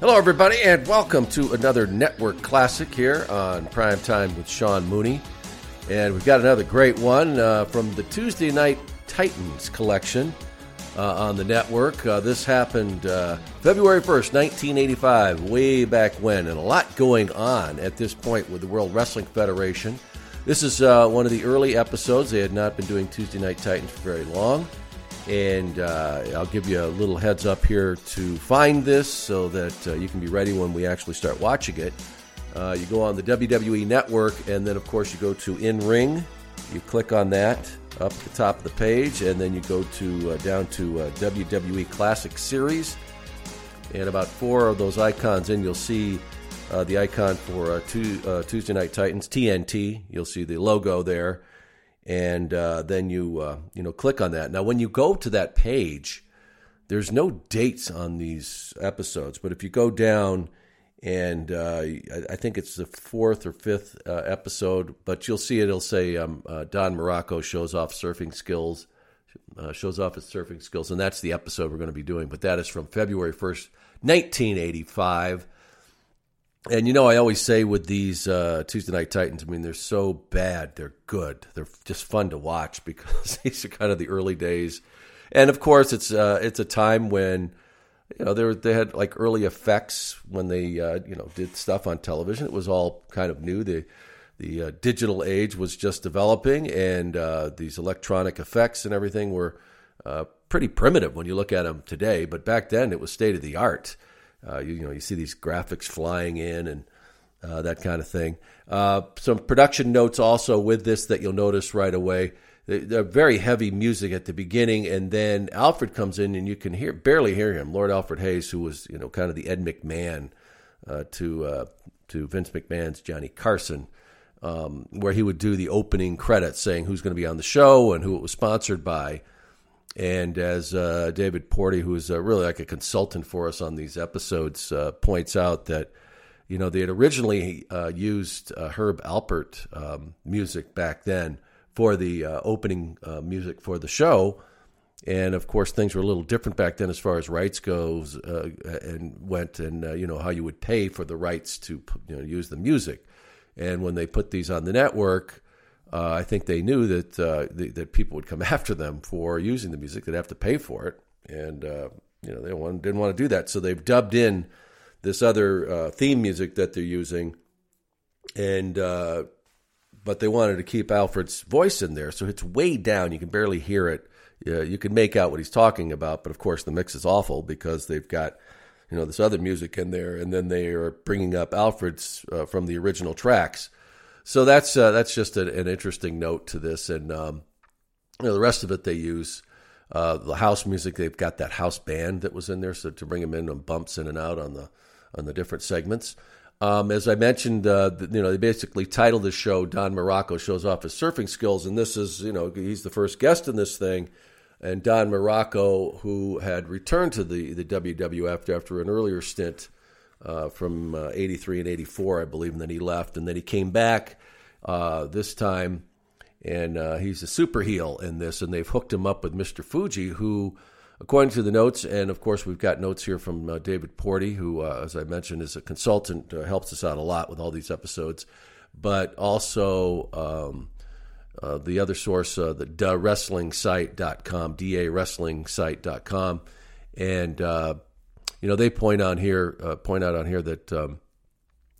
Hello, everybody, and welcome to another network classic here on Prime Time with Sean Mooney. And we've got another great one uh, from the Tuesday Night Titans collection uh, on the network. Uh, this happened uh, February 1st, 1985, way back when, and a lot going on at this point with the World Wrestling Federation. This is uh, one of the early episodes. They had not been doing Tuesday Night Titans for very long. And uh, I'll give you a little heads up here to find this so that uh, you can be ready when we actually start watching it. Uh, you go on the WWE Network, and then, of course, you go to In Ring. You click on that up at the top of the page, and then you go to uh, down to uh, WWE Classic Series. And about four of those icons in, you'll see uh, the icon for two, Tuesday Night Titans TNT. You'll see the logo there, and uh, then you uh, you know click on that. Now, when you go to that page, there's no dates on these episodes, but if you go down and uh, I, think it's the fourth or fifth uh, episode, but you'll see it. It'll say um, uh, Don Muraco shows off surfing skills, uh, shows off his surfing skills, and that's the episode we're going to be doing. But that is from February first, nineteen eighty-five. And you know, I always say with these uh, Tuesday Night Titans, I mean, they're so bad, they're good. They're just fun to watch because these are kind of the early days. And of course, it's uh, it's a time when you know they they had like early effects when they uh, you know did stuff on television. It was all kind of new. The the uh, digital age was just developing, and uh, these electronic effects and everything were uh, pretty primitive when you look at them today. But back then, it was state of the art. Uh, you, you know, you see these graphics flying in and uh, that kind of thing. Uh, some production notes also with this that you'll notice right away. They- They're very heavy music at the beginning, and then Alfred comes in, and you can hear barely hear him. Lord Alfred Hayes, who was you know kind of the Ed McMahon uh, to uh, to Vince McMahon's Johnny Carson, um, where he would do the opening credits, saying who's going to be on the show and who it was sponsored by. And as uh, David Porty, who is uh, really like a consultant for us on these episodes, uh, points out that you know they had originally uh, used uh, Herb Alpert um, music back then for the uh, opening music for the show, and of course things were a little different back then as far as rights goes and went, and you know how you would pay for the rights to you know use the music, and when they put these on the network. Uh, I think they knew that uh, that people would come after them for using the music. They'd have to pay for it, and uh, you know they didn't want, didn't want to do that. So they've dubbed in this other uh, theme music that they're using, and uh, but they wanted to keep Alfred's voice in there, so it's way down. You can barely hear it. You can make out what he's talking about, but of course the mix is awful because they've got you know this other music in there, and then they are bringing up Alfred's uh, from the original tracks. So that's uh, that's just a, an interesting note to this, and um, you know the rest of it they use. Uh, the house music, they've got that house band that was in there, so to bring them in and bumps in and out on the on the different segments. Um, as I mentioned, uh, you know, they basically titled the show "Don Muraco shows off his surfing skills," and this is, you know, he's the first guest in this thing, and Don Muraco, who had returned to the the WWF after an earlier stint uh, from '83 uh, and '84, I believe, and then he left, and then he came back uh, this time and uh, he's a super heel in this, and they've hooked him up with Mr. Fuji, who, according to the notes, and of course we've got notes here from uh, David Porty, who, uh, as I mentioned, is a consultant, helps us out a lot with all these episodes, but also um, the other source, the dawrestlingsite.com, da-wrestlingsite.com, and you know they point on here, point out on here that. Um,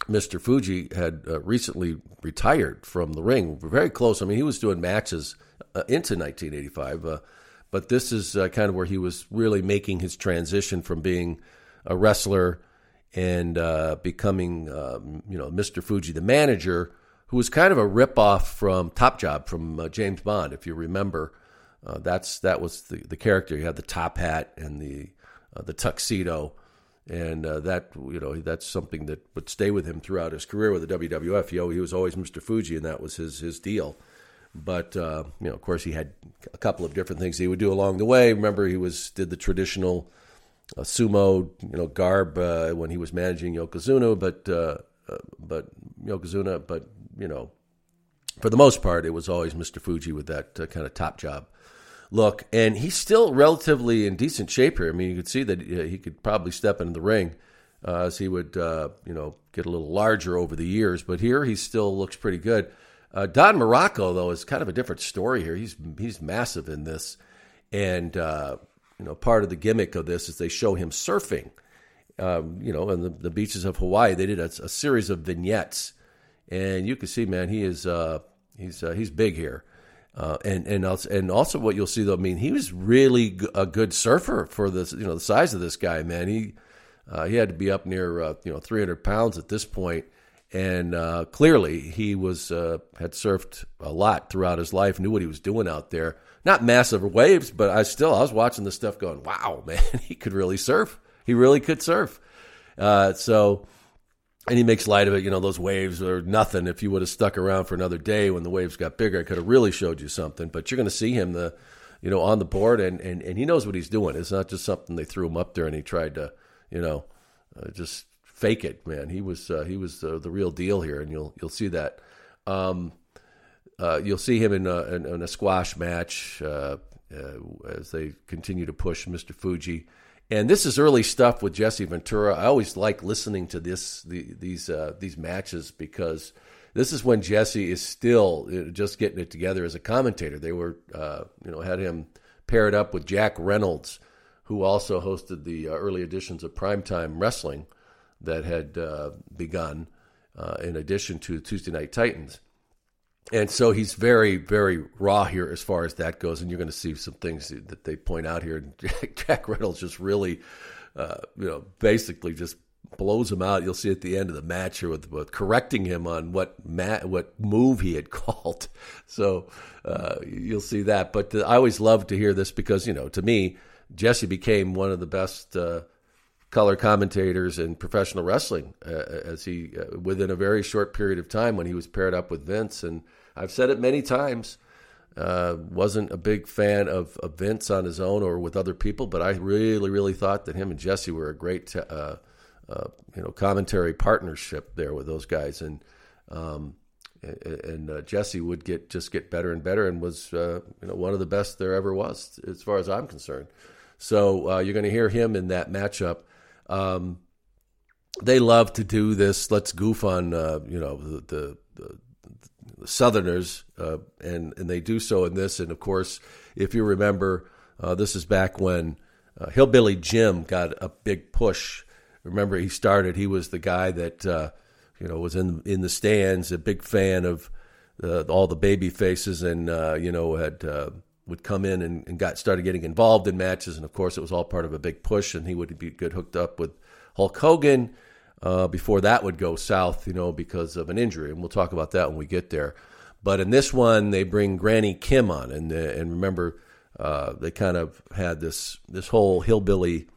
Mr. Fuji had uh, recently retired from the ring. Very close. I mean, he was doing matches uh, into 1985, uh, but this is uh, kind of where he was really making his transition from being a wrestler and uh, becoming, um, you know, Mr. Fuji, the manager, who was kind of a ripoff from Top Job from uh, James Bond, if you remember. that's that was the, the character. He had the top hat and the the tuxedo and uh, that you know that's something that would stay with him throughout his career with the WWF. He, he was always Mr. Fuji, and that was his his deal. But uh, you know, of course, he had a couple of different things he would do along the way. Remember, he was did the traditional uh, sumo you know garb uh, when he was managing Yokozuna, but uh, uh, but Yokozuna, but you know, for the most part, it was always Mr. Fuji with that kind of top job look, and he's still relatively in decent shape here. I mean, you could see that he could probably step into the ring uh, as he would, uh, you know, get a little larger over the years. But here, he still looks pretty good. Uh, Don Muraco, though, is kind of a different story here. He's he's massive in this, and uh, you know, part of the gimmick of this is they show him surfing. Um, you know, on the, the, beaches of Hawaii, they did a, a, series of vignettes, and you can see, man, he is uh, he's uh, he's big here. Uh, and and also, and also what you'll see though, I mean, he was really a good surfer for this, you know, the size of this guy, man. He uh, he had to be up near uh, you know 300 pounds at this point, and uh, clearly he was uh, had surfed a lot throughout his life, knew what he was doing out there. Not massive waves, but I still I was watching this stuff going, wow, man, he could really surf. He really could surf. Uh, so and he makes light of it. You know, those waves are nothing. If you would have stuck around for another day when the waves got bigger, I could have really showed you something. But you're going to see him the, you know, on the board, and, and, and he knows what he's doing. It's not just something they threw him up there and he tried to, you know, uh, just fake it. Man, he was uh, he was uh, the real deal here, and you'll you'll see that. Um, uh, you'll see him in a, in, in a squash match uh, uh, as they continue to push Mr. Fuji. And this is early stuff with Jesse Ventura. I always like listening to this the, these uh, these matches because this is when Jesse is still just getting it together as a commentator. They were uh, you know had him paired up with Jack Reynolds, who also hosted the uh, early editions of Primetime Wrestling that had uh, begun uh, in addition to Tuesday Night Titans and so he's very, very raw here as far as that goes. And you're going to see some things that they point out here. And Jack Reynolds just really, uh, you know, basically just blows him out. You'll see at the end of the match here with, with correcting him on what what move he had called. So uh, you'll see that. But uh, I always love to hear this because you know, to me, Jesse became one of the best uh, color commentators in professional wrestling uh, as he uh, within a very short period of time when he was paired up with Vince and I've said it many times. Uh, wasn't a big fan of, of, Vince on his own or with other people, but I really, really thought that him and Jesse were a great, uh, uh, you know, commentary partnership there with those guys, and um, and uh, Jesse would get just get better and better, and was uh, you know one of the best there ever was, as far as I'm concerned. So uh, you're going to hear him in that matchup. Um, they love to do this. Let's goof on you know the, the, the Southerners, uh, and and they do so in this. And of course, if you remember, uh, this is back when uh, Hillbilly Jim got a big push. Remember, he started. He was the guy that uh, you know, was in in the stands, a big fan of uh, all the baby faces, and uh, you know had uh, would come in and, and, got started getting involved in matches, and of course it was all part of a big push, and he would be good hooked up with Hulk Hogan uh, before that would go south, you know, because of an injury, and we'll talk about that when we get there. But in this one, they bring Granny Kim on, and uh, and remember uh, they kind of had this this whole hillbilly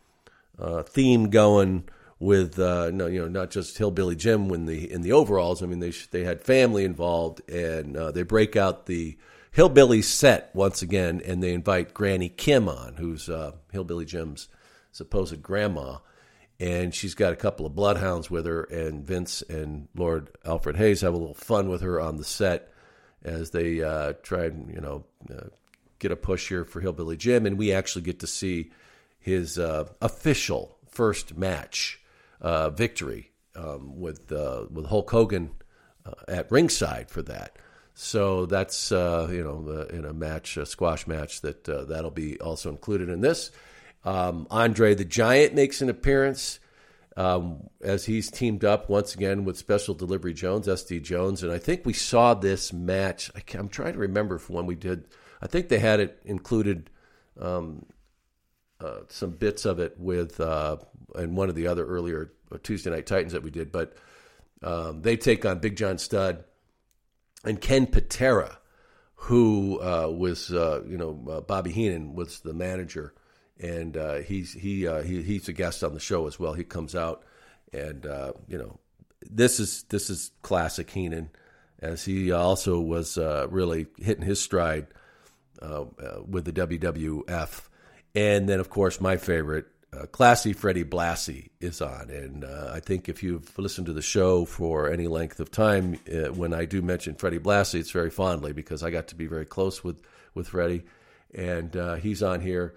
theme going with uh, no, you know not just Hillbilly Jim when the in the overalls. I mean they they had family involved, and uh, they break out the Hillbilly set once again, and they invite Granny Kim on, who's uh, Hillbilly Jim's supposed grandma, and she's got a couple of bloodhounds with her, and Vince and Lord Alfred Hayes have a little fun with her on the set as they uh, try and you know uh, get a push here for Hillbilly Jim, and we actually get to see his uh, official first match uh, victory um, with uh, with Hulk Hogan at ringside for that. So that's uh, you know in a match, a squash match that uh, that'll be also included in this. Um, Andre the Giant makes an appearance um, as he's teamed up once again with Special Delivery Jones, SD Jones, and I think we saw this match. I am trying to remember from when we did. I think they had it included. Um, uh, some bits of it with uh, and one of the other earlier uh, Tuesday Night Titans that we did, but um, they take on Big John Studd and Ken Patera, who uh, was uh, you know uh, Bobby Heenan was the manager, and uh, he's he, he he's a guest on the show as well. He comes out, and you know this is this is classic Heenan, as he also was really hitting his stride with the WWF. And then, of course, my favorite, uh, Classy Freddie Blassie is on. And uh, I think if you've listened to the show for any length of time, uh, when I do mention Freddie Blassie, it's very fondly because I got to be very close with, with Freddie. And uh, he's on here.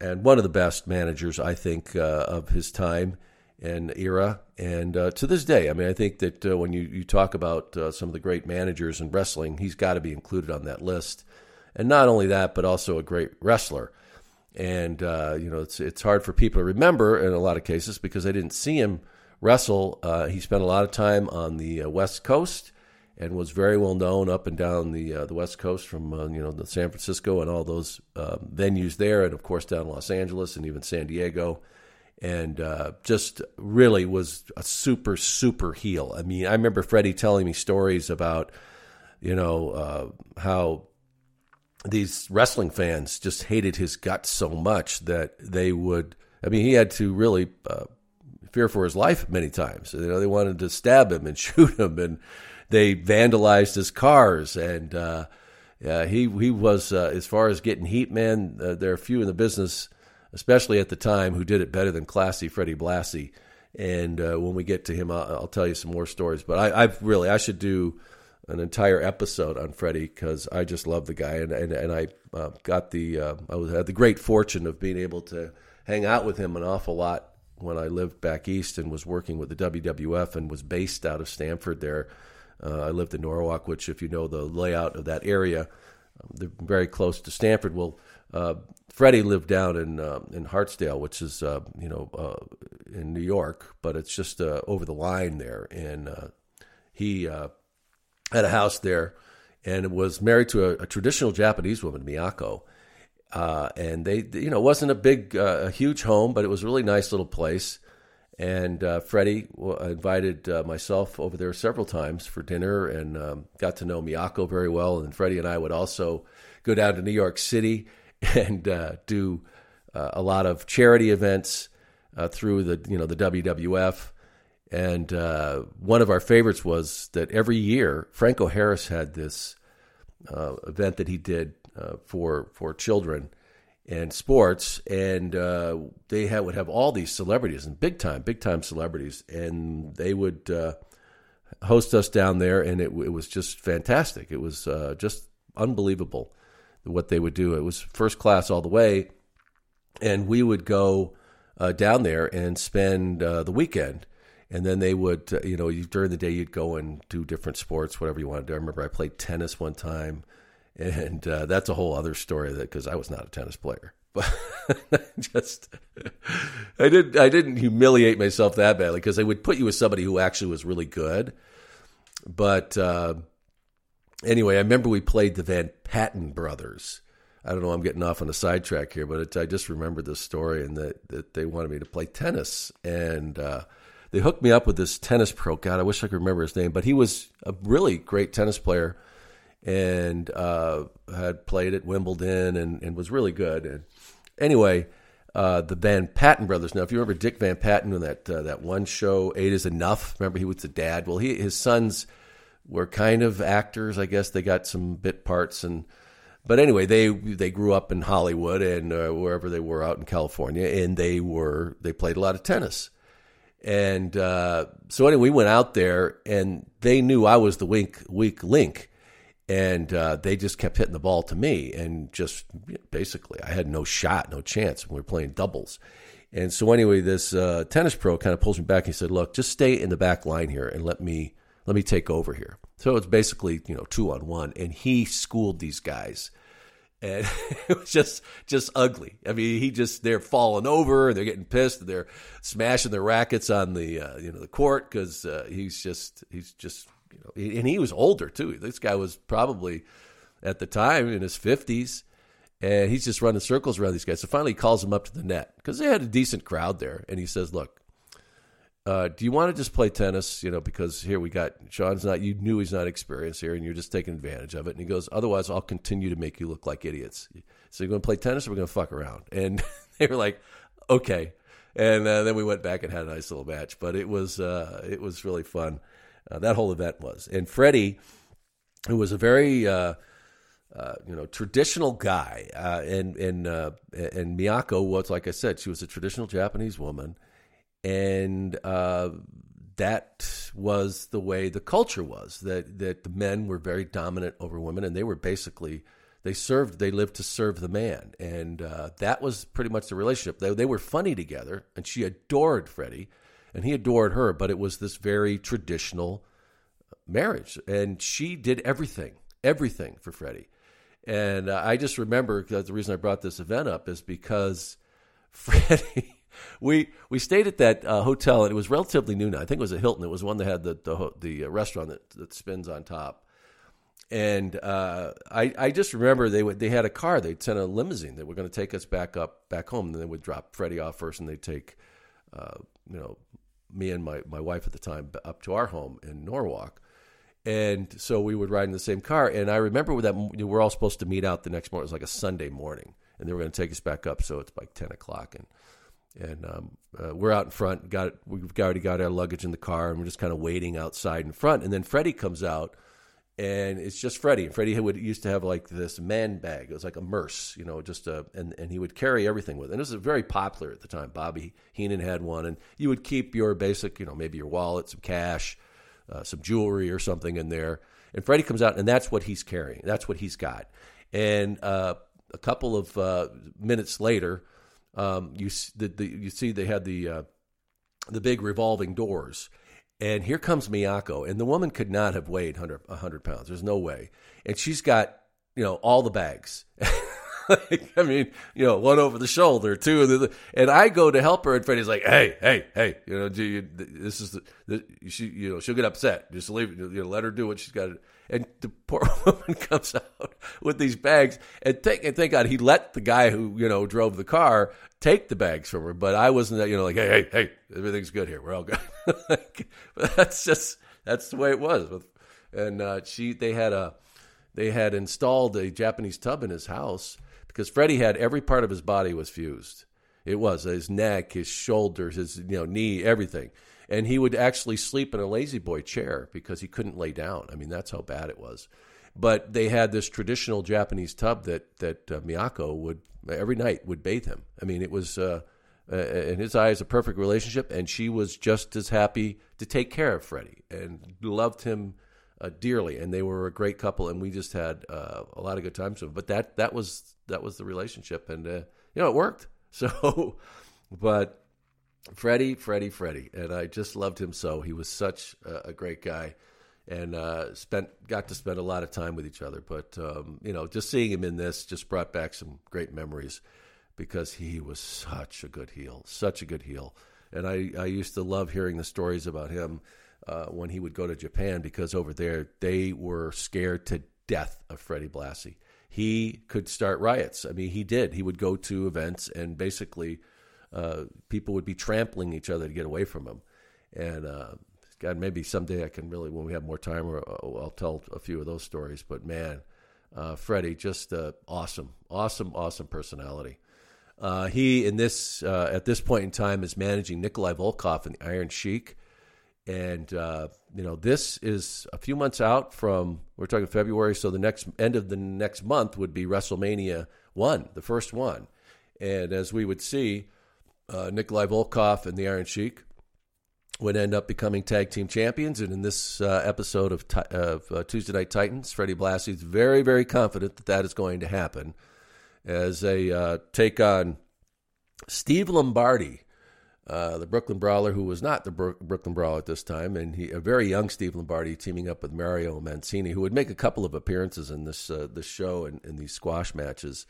And one of the best managers, I think, uh, of his time and era. And uh, to this day, I mean, I think that when you, you talk about some of the great managers in wrestling, he's got to be included on that list. And not only that, but also a great wrestler and uh, you know it's it's hard for people to remember in a lot of cases because they didn't see him wrestle. Uh, he spent a lot of time on the uh, West Coast and was very well known up and down the uh, the West Coast from uh, you know the San Francisco and all those uh, venues there, and of course down Los Angeles and even San Diego. And just really was a super super heel. I mean, I remember Freddie telling me stories about, you know, how these wrestling fans just hated his guts so much that they would. I mean, he had to really uh, fear for his life many times. You know, they wanted to stab him and shoot him, and they vandalized his cars. And uh, yeah, he he was uh, as far as getting heat, man. Uh, there are few in the business, especially at the time, who did it better than classy Freddie Blassie. And uh, when we get to him, I'll, I'll, tell you some more stories. But I, I've really I should do an entire episode on Freddie because I just love the guy, and and, and I uh, got the uh, I was, had the great fortune of being able to hang out with him an awful lot when I lived back east and was working with the WWF and was based out of Stamford. There, uh, I lived in Norwalk, which, if you know the layout of that area, um, they're very close to Stamford. Well, uh, Freddie lived down in uh, in Hartsdale, which is uh, you know in New York, but it's just over the line there, and he had a house there and was married to a, a traditional Japanese woman, Miyako. Uh, and they, you know, it wasn't a big, uh, a huge home, but it was a really nice little place. And uh, Freddie invited uh, myself over there several times for dinner and um, got to know Miyako very well. And Freddie and I would also go down to New York City and uh, do uh, a lot of charity events through the, you know, the WWF. And uh, one of our favorites was that every year Franco Harris had this uh, event that he did uh, for for children and sports, and uh, they had, would have all these celebrities and big time, big time celebrities, and they would uh, host us down there, and it, it was just fantastic. It was uh, just unbelievable what they would do. It was first class all the way, and we would go down there and spend the weekend and then they would, uh, you know, you, during the day you'd go and do different sports, whatever you wanted to. do I remember I played tennis one time, and uh, that's a whole other story that because I was not a tennis player, but just I didn't I didn't humiliate myself that badly because they would put you with somebody who actually was really good. But uh, anyway, I remember we played the Van Patten brothers. I don't know. I'm getting off on a sidetrack here, but it, I just remember this story and that, that they wanted me to play tennis and. They hooked me up with this tennis pro. God, I wish I could remember his name, but he was a really great tennis player and uh, had played at Wimbledon and, and was really good. And anyway, uh, the Van Patten brothers. Now, if you remember Dick Van Patten in that uh, that one show, Eight Is Enough. Remember, he was the dad. Well, he his sons were kind of actors. I guess they got some bit parts and. But anyway, they they grew up in Hollywood and uh, wherever they were out in California, and they were they played a lot of tennis. And uh, so anyway, we went out there, and they knew I was the weak weak link, and uh, they just kept hitting the ball to me, and just basically, I had no shot, no chance when we were playing doubles. And so anyway, this uh, tennis pro kind of pulls me back. And he said, "Look, just stay in the back line here, and let me let me take over here." So it's basically you know two on one, and he schooled these guys and it was just just ugly. I mean, he just they're falling over, they're getting pissed, they're smashing their rackets on the uh, you know the court because uh, he's just he's just you know, and he was older too. This guy was probably at the time in his fifties, and he's just running circles around these guys. So finally, he calls him up to the net because they had a decent crowd there, and he says, "Look, uh, do you want to just play tennis? You know, because here we got Sean's not. You knew he's not experienced here, and you're just taking advantage of it. And he goes, otherwise, I'll continue to make you look like idiots. So you're going to play tennis, or we're going to fuck around? And they were like, okay. And uh, then we went back and had a nice little match. But it was uh, it was really fun. Uh, that whole event was. And Freddie, who was a very uh, uh, you know, traditional guy, and and and Miyako was like I said, she was a traditional Japanese woman, and uh, that was the way the culture was that that the men were very dominant over women, and they were basically they served they lived to serve the man, and uh, that was pretty much the relationship. They they were funny together, and she adored Freddie, and he adored her, but it was this very traditional marriage, and she did everything, everything for Freddie. And uh, I just remember that the reason I brought this event up is because Freddie we we stayed at that uh, hotel and it was relatively new now. I think it was a Hilton. It was one that had the the, the uh, restaurant that, that spins on top. And uh, I I just remember they would they had a car. They'd sent a limousine that were going to take us back up back home. And they would drop Freddie off first, and they'd take uh, you know me and my my wife at the time up to our home in Norwalk. And so we would ride in the same car. And I remember that we were all supposed to meet out the next morning. It was like a Sunday morning, and they were going to take us back up. So it's like ten o'clock, and and um, uh, we're out in front. Got we've already got our luggage in the car, and we're just kind of waiting outside in front. And then Freddie comes out, and it's just Freddie. And Freddie would used to have like this man bag. It was like a Merce, you know, just a and and he would carry everything with. It. And it was very popular at the time. Bobby Heenan had one, and you would keep your basic, you know, maybe your wallet, some cash, uh, some jewelry or something in there. And Freddie comes out, and that's what he's carrying. That's what he's got. And uh, a couple of uh, minutes later um, you the, the, you see they had the uh, the big revolving doors, and here comes Miyako, and the woman could not have weighed 100, 100 pounds. There's no way, and she's got you know all the bags. like, I mean, you know, one over the shoulder, two, and, and I go to help her, and Freddie's like, "Hey, hey, hey, you know, you, this is the, the, she, you know, she'll get upset. Just leave, you know, let her do what she's got to." And the poor woman comes out with these bags, and thank and thank God he let the guy who you know drove the car take the bags from her. But I wasn't, that you know, like, hey, hey, hey, everything's good here. We're all good. but that's just that's the way it was. And uh, she, they had a, they had installed a Japanese tub in his house because Freddie had every part of his body was fused. It was his neck, his shoulders, his you know knee, everything. And he would actually sleep in a lazy boy chair because he couldn't lay down. I mean, that's how bad it was. But they had this traditional Japanese tub that that uh, Miyako would every night would bathe him. I mean, it was uh, uh, in his eyes a perfect relationship, and she was just as happy to take care of Freddie and loved him uh, dearly. And they were a great couple, and we just had uh, a lot of good times with them. But that that was that was the relationship, and uh, you know it worked. So, but Freddie, Freddie, Freddie, and I just loved him so. He was such a, a great guy and uh, spent got to spend a lot of time with each other. But um, you know, just seeing him in this just brought back some great memories. because he was such a good heel, such a good heel. And I, I used to love hearing the stories about him uh, when he would go to Japan because over there they were scared to death of Freddie Blassie. He could start riots. I mean, he did. He would go to events and basically uh, people would be trampling each other to get away from him. And uh, God, maybe someday I can really, when we have more time, uh, I'll tell a few of those stories. But man, uh, Freddie, just uh, awesome, awesome, awesome personality. Uh, he, in this uh, at this point in time, is managing Nikolai Volkov and the Iron Sheik, and uh, you know this is a few months out from we're talking February, so the next end of the next month would be WrestleMania one, the first one, and as we would see, uh, Nikolai Volkov and the Iron Sheik would end up becoming tag team champions. And in this uh, episode of, of uh, Tuesday Night Titans, Freddie Blassie is very, very confident that that is going to happen as a uh, take on Steve Lombardi, uh, the Brooklyn Brawler, who was not the Bro- Brooklyn Brawler at this time, and he, a very young Steve Lombardi teaming up with Mario Mancini, who would make a couple of appearances in this uh, this show and in these squash matches.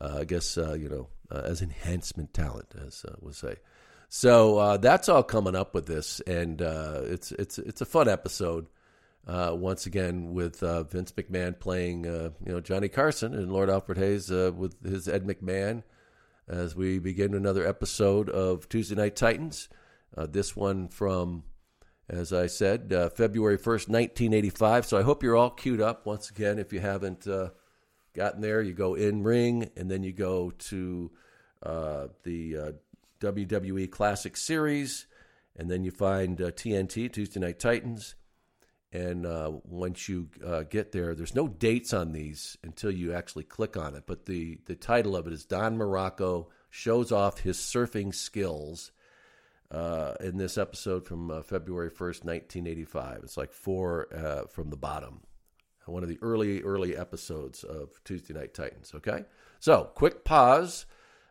Uh, I guess you know as enhancement talent, as we'll say. So uh, that's all coming up with this, and uh, it's it's it's a fun episode. Uh, once again, with uh, Vince McMahon playing uh, you know Johnny Carson and Lord Alfred Hayes uh, with his Ed McMahon, as we begin another episode of Tuesday Night Titans. this one from, as I said, February first, nineteen eighty-five. So I hope you're all queued up. Once again, if you haven't gotten there, you go in ring, and then you go to the WWE Classic Series, and then you find uh, TNT Tuesday Night Titans. And uh, once you uh, get there, there's no dates on these until you actually click on it. But the, the title of it is Don Muraco shows off his surfing skills uh, in this episode from uh, February 1st, 1985. It's like four uh, from the bottom. One of the early, early episodes of Tuesday Night Titans. Okay? So, quick pause.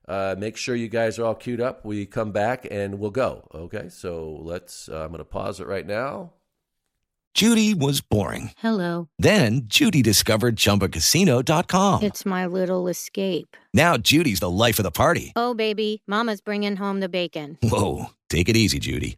Uh, make sure you guys are all queued up. We come back and we'll go. Okay, so let's. Uh, I'm going to pause it right now. Judy was boring. Hello. Then Judy discovered ChumbaCasino.com. It's my little escape. Now Judy's the life of the party. Oh baby, Mama's bringing home the bacon. Whoa, take it easy, Judy.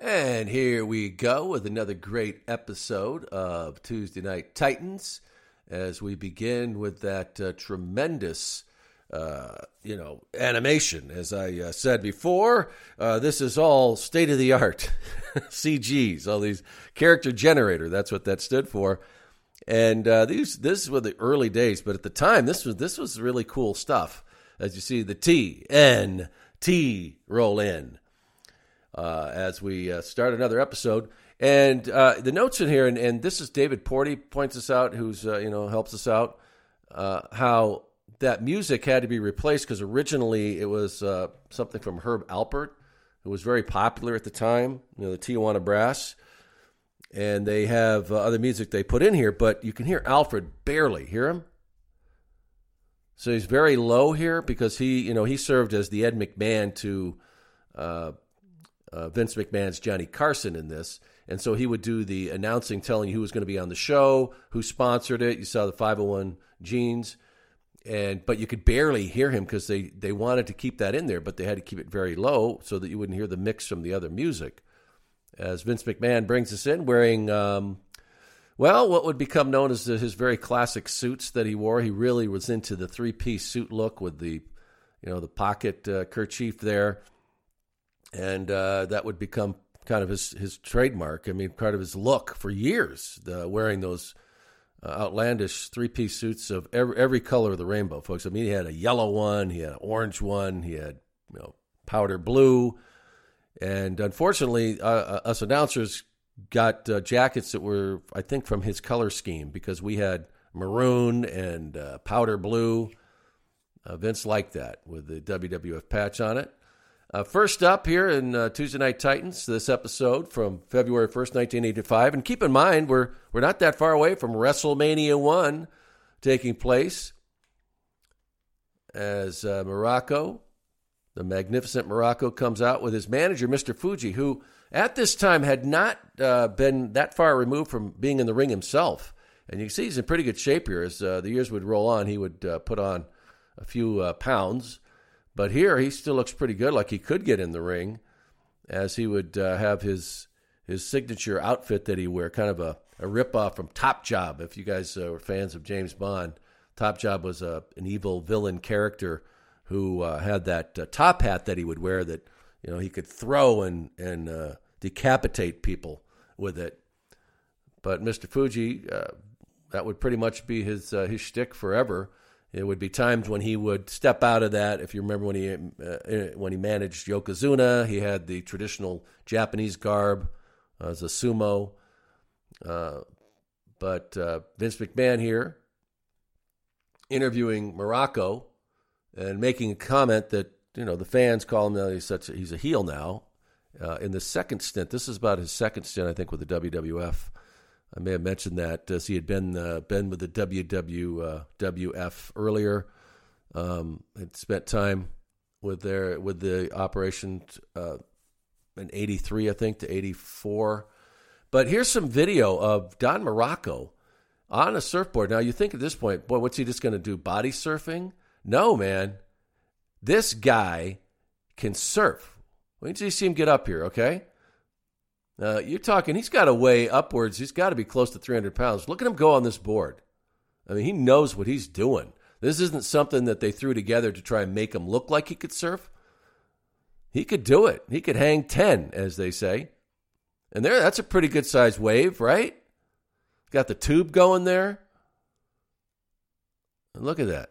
And here we go with another great episode of Tuesday Night Titans as we begin with that uh, tremendous uh, you know, animation. As I uh, said before, uh, this is all state of the art CGs, all these character generator. That's what that stood for. And uh, these, this were the early days, but at the time, this was this was really cool stuff. As you see, the T N T roll in. Uh, as we uh, start another episode. And uh, the notes in here, and, and this is David Porty points us out, who's uh, you know helps us out, uh, how that music had to be replaced because originally it was uh, something from Herb Alpert, who was very popular at the time. You know, the Tijuana Brass, and they have other music they put in here, but you can hear Alfred barely. Hear him? So he's very low here because he, you know, he served as the Ed McMahon to uh, uh, Vince McMahon's Johnny Carson in this, and so he would do the announcing, telling you who was going to be on the show, who sponsored it. You saw the 501 jeans, and but you could barely hear him because they they wanted to keep that in there, but they had to keep it very low so that you wouldn't hear the mix from the other music. As Vince McMahon brings us in wearing. Um, well, what would become known as his very classic suits that he wore. He really was into the three-piece suit look with the, you know, the pocket uh, kerchief there, and uh, that would become kind of his his trademark. I mean, part of his look for years, the, wearing those uh, outlandish three-piece suits of every, every color of the rainbow, folks. I mean, he had a yellow one, he had an orange one, he had you know powder blue, and unfortunately, uh, uh, us announcers got uh, jackets that were, I think, from his color scheme because we had maroon and uh, powder blue. Vince liked that with the WWF patch on it. Uh, first up here in uh, Tuesday Night Titans, this episode from February 1st, 1985. And keep in mind, we're, we're not that far away from WrestleMania 1 taking place as uh, Muraco, the magnificent Muraco, comes out with his manager, Mr. Fuji, who at this time had not uh, been that far removed from being in the ring himself. And you can see he's in pretty good shape here. As uh, the years would roll on, he would uh, put on a few pounds. But here, he still looks pretty good, like he could get in the ring, as he would uh, have his his signature outfit that he wear, kind of a, a ripoff from Top Job. If you guys uh, were fans of James Bond, Top Job was a, an evil villain character who had that top hat that he would wear that you know, he could throw and and uh, decapitate people with it. But Mr. Fuji, uh, that would pretty much be his uh, his shtick forever. It would be times when he would step out of that. If you remember when he uh, when he managed Yokozuna, he had the traditional Japanese garb as a sumo. Uh, but uh, Vince McMahon here interviewing Muraco and making a comment that you know, the fans call him. He's such a, he's a heel now. Uh, in the second stint, this is about his second stint, I think, with the WWF. I may have mentioned that as he had been uh, been with the WWF earlier. Um, had spent time with their with the operation uh, in '83, I think, to '84. But here's some video of Don Muraco on a surfboard. Now you think at this point, boy, what's he just going to do? Body surfing? No, man. This guy can surf. Wait until you see him get up here, okay? Uh, you're talking, he's got to weigh upwards. He's got to be close to 300 pounds. Look at him go on this board. I mean, he knows what he's doing. This isn't something that they threw together to try and make him look like he could surf. He could do it. He could hang 10, as they say. And there, that's a pretty good sized wave, right? Got the tube going there. And look at that.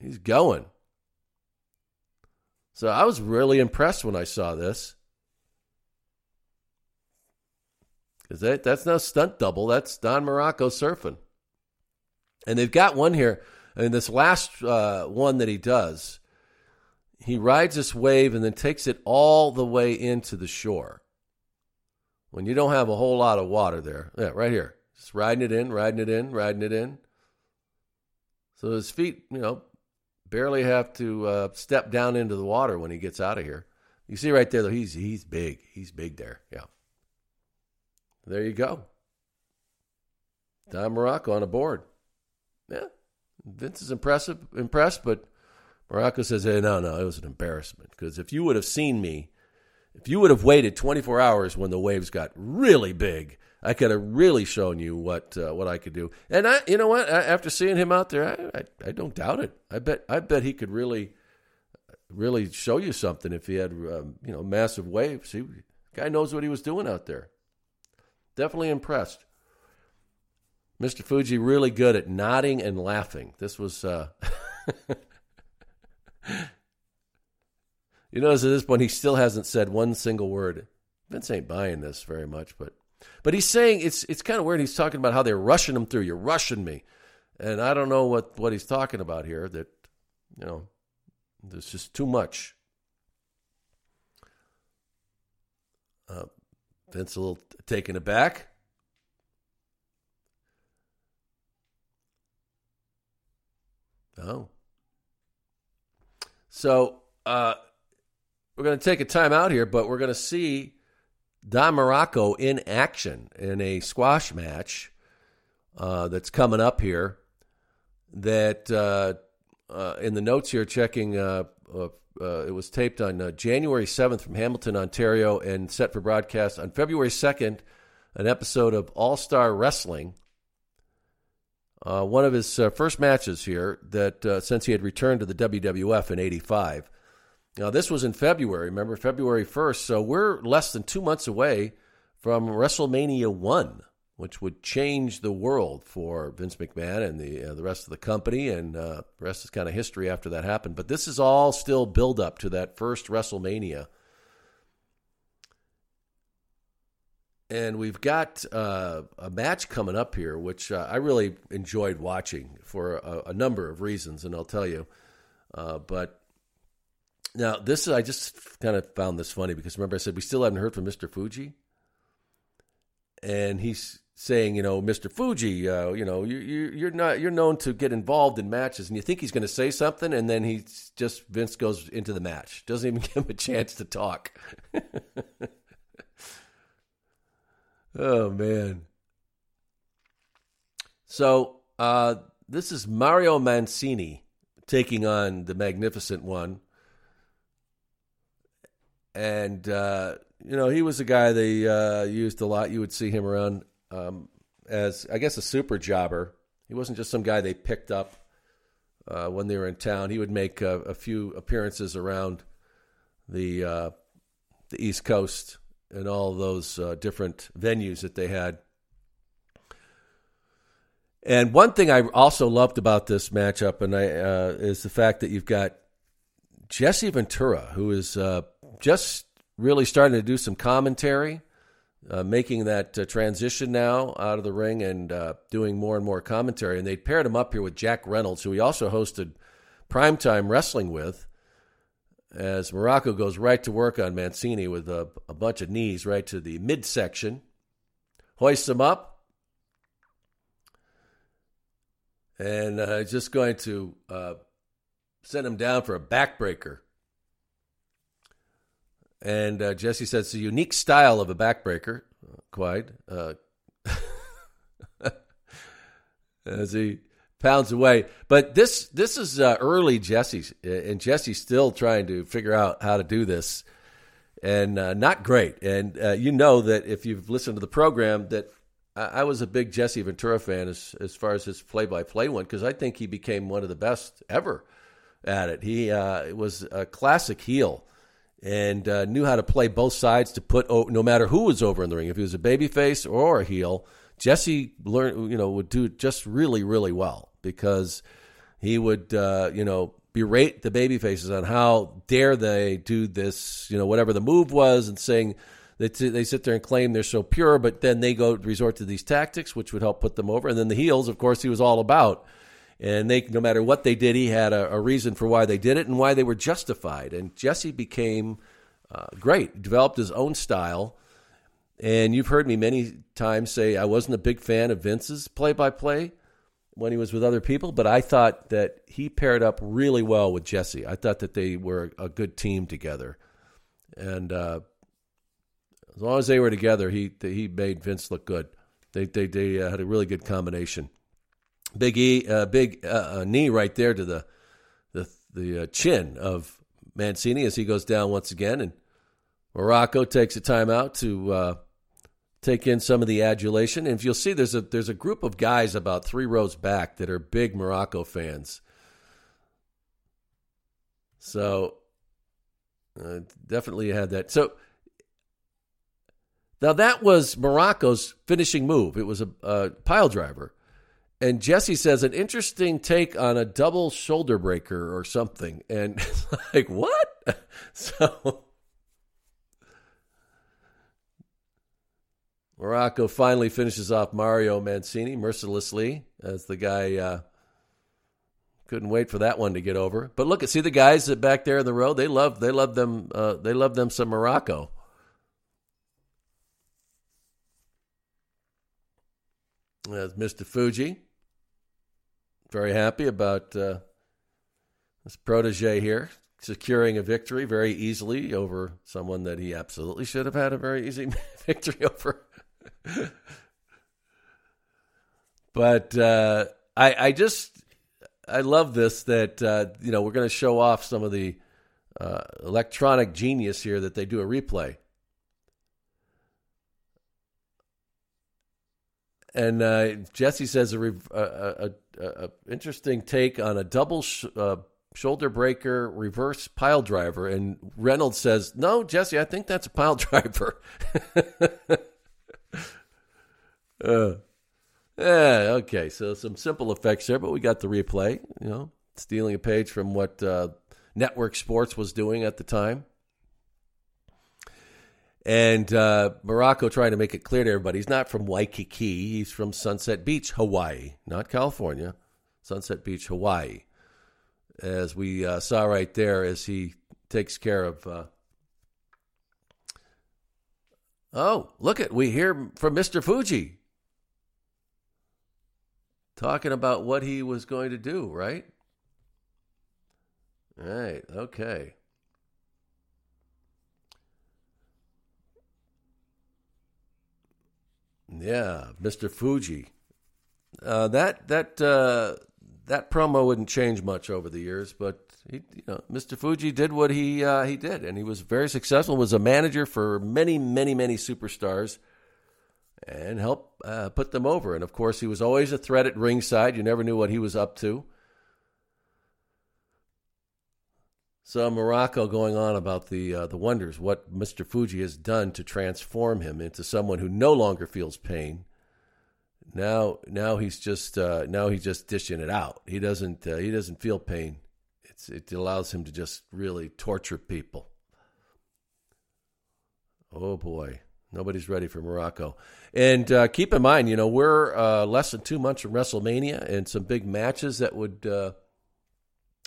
He's going. So I was really impressed when I saw this. Because that, that's no stunt double. That's Don Muraco surfing. And they've got one here. And this last uh, one that he does, he rides this wave and then takes it all the way into the shore. When you don't have a whole lot of water there. Yeah, right here. Just riding it in, riding it in, riding it in. So his feet, you know, barely have to uh, step down into the water when he gets out of here. You see right there, though, he's he's big. He's big there. Yeah. There you go. Don Muraco on a board. Yeah. Vince is impressive, impressed, but Muraco says, hey, no, no, it was an embarrassment. Because if you would have seen me, if you would have waited 24 hours when the waves got really big, I could have really shown you what uh, what I could do. And I, you know what? After seeing him out there, I, I, I, don't doubt it. I bet I bet he could really really show you something if he had um, you know massive waves. He guy knows what he was doing out there. Definitely impressed. Mr. Fuji really good at nodding and laughing. This was uh, You notice at this point he still hasn't said one single word. Vince ain't buying this very much, but but he's saying it's it's kind of weird. He's talking about how they're rushing him through. You're rushing me, and I don't know what what he's talking about here. That you know, there's just too much. Uh, Vince a little taken aback. Oh. So uh, we're going to take a time out here, but we're going to see Don Muraco in action in a squash match uh, that's coming up here. That uh, uh in the notes here, checking, uh, uh, it was taped on January 7th from Hamilton, Ontario, and set for broadcast on February 2nd, an episode of All Star Wrestling. one of his first matches here that since he had returned to the WWF in 85. Now, this was in February, remember, February 1st. So we're less than two months away from WrestleMania 1, which would change the world for Vince McMahon and the, uh, the rest of the company. And uh, the rest is kind of history after that happened. But this is all still build up to that first WrestleMania. And we've got uh, a match coming up here, which uh, I really enjoyed watching for a, a, number of reasons, and I'll tell you. Uh, but now, this is, I just kind of found this funny because remember I said we still haven't heard from Mr. Fuji? And he's saying, you know, Mr. Fuji, uh, you know, you, you, you're not, you're known to get involved in matches, and you think he's going to say something, and then he just Vince goes into the match, doesn't even give him a chance to talk. oh man. So uh, this is Mario Mancini taking on the Magnificent One and uh, you know he was a guy they uh, used a lot. You would see him around um, as I guess a super jobber. He wasn't just some guy they picked up uh, when they were in town. He would make a, a few appearances around the uh, the East Coast and all those uh, different venues that they had. And one thing I also loved about this matchup, and I uh, is the fact that you've got Jesse Ventura, who is just really starting to do some commentary, uh, making that uh, transition now out of the ring and uh, doing more and more commentary. And they paired him up here with Jack Reynolds, who he also hosted primetime wrestling with. As Muraco goes right to work on Mancini with a, a bunch of knees right to the midsection, hoists him up, and uh, just going to uh, send him down for a backbreaker. And uh, Jesse says it's a unique style of a backbreaker, Quite. Uh, as he pounds away. But this this is uh, early Jesse's, and Jesse's still trying to figure out how to do this, and uh, not great. And uh, you know that if you've listened to the program, that I, I was a big Jesse Ventura fan as as far as his play by play went, because I think he became one of the best ever at it. He uh, was a classic heel and uh, knew how to play both sides to put no matter who was over in the ring, if he was a babyface or a heel. Jesse learned, you know, would do just really, really well because he would, uh, you know, berate the babyfaces on how dare they do this, you know, whatever the move was, and saying that they sit there and claim they're so pure, but then they go resort to these tactics, which would help put them over. And then the heels, of course, he was all about and they no matter what they did, he had a, a, reason for why they did it and why they were justified. And Jesse became uh, great, developed his own style. And you've heard me many times say I wasn't a big fan of Vince's play-by-play when he was with other people, but I thought that he paired up really well with Jesse. I thought that they were a good team together, and uh, as long as they were together, he he made Vince look good. They they they uh, had a really good combination. Big E, uh, big uh, uh, knee right there to the the the uh, chin of Mancini as he goes down once again, and Muraco takes a timeout to uh, take in some of the adulation. And if you'll see, there's a there's a group of guys about three rows back that are big Muraco fans. So uh, definitely had that. So now that was Muraco's finishing move. It was a, a pile driver. And Jesse says an interesting take on a double shoulder breaker or something. And like, what? so Muraco finally finishes off Mario Mancini mercilessly as the guy uh, couldn't wait for that one to get over. But look, at see the guys that back there in the road. They love they love them uh, they love them some Muraco. As Mr. Fuji, very happy about uh, this protege here securing a victory very easily over someone that he absolutely should have had a very easy victory over. but uh, I, I just I love this that uh, you know we're going to show off some of the uh, electronic genius here that they do a replay. And uh, Jesse says a, a, a, a, interesting take on a double sh- uh, shoulder breaker reverse pile driver, and Reynolds says, "No, Jesse, I think that's a pile driver." Uh, yeah, okay. So some simple effects there, but we got the replay. You know, stealing a page from what uh, Network Sports was doing at the time. And uh, Muraco trying to make it clear to everybody he's not from Waikiki. He's from Sunset Beach, Hawaii, not California. Sunset Beach, Hawaii. As we uh, saw right there, as he takes care of. Uh, oh, look at we hear from Mr. Fuji talking about what he was going to do, right? Right, okay. Yeah, Mr. Fuji. Uh, that that uh, that promo wouldn't change much over the years, but he, you know, Mr. Fuji did what he uh, he did, and he was very successful. Was a manager for many, many, many superstars and helped uh, put them over. And of course, he was always a threat at ringside. You never knew what he was up to. So Muraco going on about the uh, the wonders what Mr. Fuji has done to transform him into someone who no longer feels pain. Now now he's just uh, now he's just dishing it out. He doesn't uh, he doesn't feel pain. It's it allows him to just really torture people. Oh boy. Nobody's ready for Muraco. And uh, keep in mind, you know, we're uh, less than two months from WrestleMania and some big matches that would uh,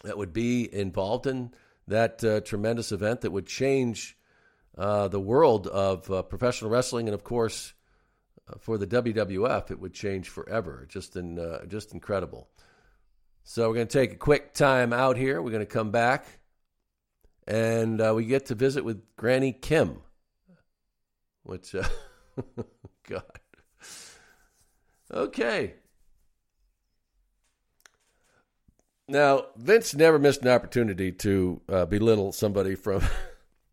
that would be involved in that uh, tremendous event that would change uh, the world of uh, professional wrestling, and of course, for the WWF, it would change forever. Just in, just incredible. So we're going to take a quick time out here. We're going to come back, and we get to visit with Granny Kim which, uh, God. Okay. Now, Vince never missed an opportunity to uh, belittle somebody from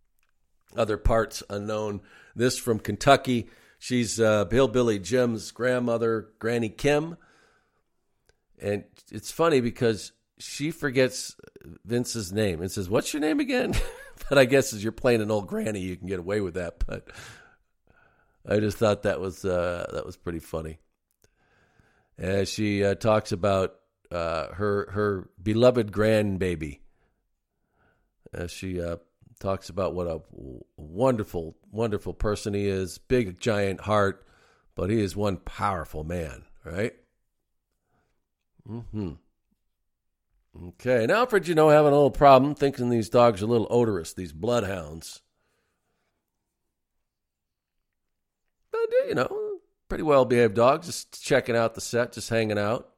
other parts unknown. This from Kentucky. She's uh, Hillbilly Jim's grandmother, Granny Kim. And it's funny because she forgets Vince's name and says, What's your name again? but I guess as you're playing an old granny, you can get away with that. But I just thought that was uh, that was pretty funny. As she uh, talks about uh, her her beloved grandbaby, as she uh, talks about what a wonderful wonderful person he is, big giant heart, but he is one powerful man, right? Hmm. Okay, now Alfred, you know, having a little problem thinking these dogs are a little odorous, these bloodhounds. you know, pretty well behaved dogs, just checking out the set, just hanging out.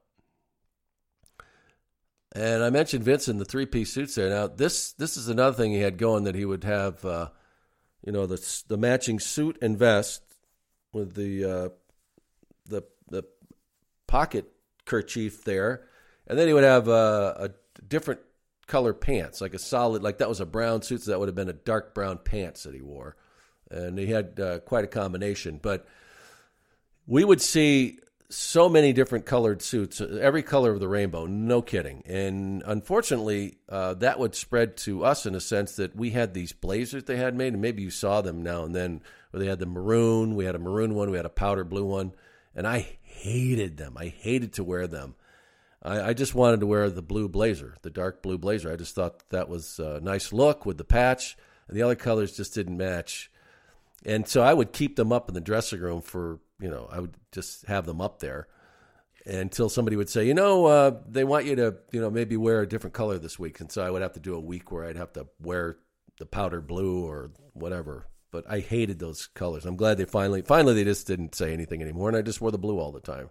And I mentioned Vince in the three piece suits there. Now this this is another thing he had going that he would have, uh, you know, the the matching suit and vest with the uh, the the pocket kerchief there, and then he would have uh, a different color pants, like a solid, like that was a brown suit, so that would have been a dark brown pants that he wore and he had uh, quite a combination. But we would see so many different colored suits, every color of the rainbow, no kidding. And unfortunately, uh, that would spread to us in a sense that we had these blazers they had made, and maybe you saw them now and then, where they had the maroon, we had a maroon one, we had a powder blue one, and I hated them. I hated to wear them. I, I, just wanted to wear the blue blazer, the dark blue blazer. I just thought that was a nice look with the patch, and the other colors just didn't match. And so I would keep them up in the dressing room for, you know, I would just have them up there until somebody would say, you know, uh, they want you to, you know, maybe wear a different color this week. And so I would have to do a week where I'd have to wear the powder blue or whatever. But I hated those colors. I'm glad they finally, finally, they just didn't say anything anymore. And I just wore the blue all the time.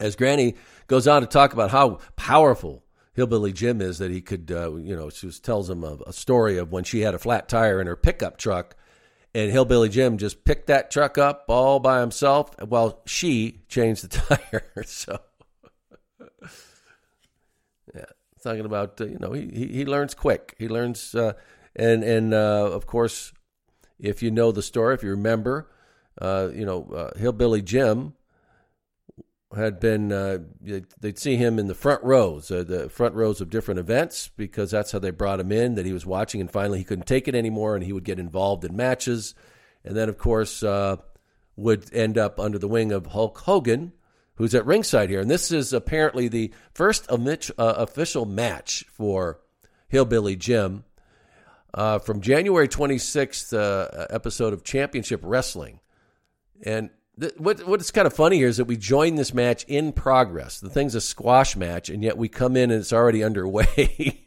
As Granny goes on to talk about how powerful Hillbilly Jim is, that he could, uh, you know, she tells him a, a story of when she had a flat tire in her pickup truck and Hillbilly Jim just picked that truck up all by himself while she changed the tire. so, yeah, talking about uh, you know he, he, learns quick. He learns, uh, and and uh, of course, if you know the story, if you remember, uh, you know uh, Hillbilly Jim had been uh, they'd see him in the front rows, uh, the front rows of different events because that's how they brought him in. That he was watching, and finally he couldn't take it anymore, and he would get involved in matches, and then of course uh, would end up under the wing of Hulk Hogan, who's at ringside here. And this is apparently the first uh, official match for Hillbilly Jim uh, from January 26th uh, episode of Championship Wrestling, and what what's kind of funny here is that we join this match in progress. The thing's a squash match, and yet we come in and it's already underway.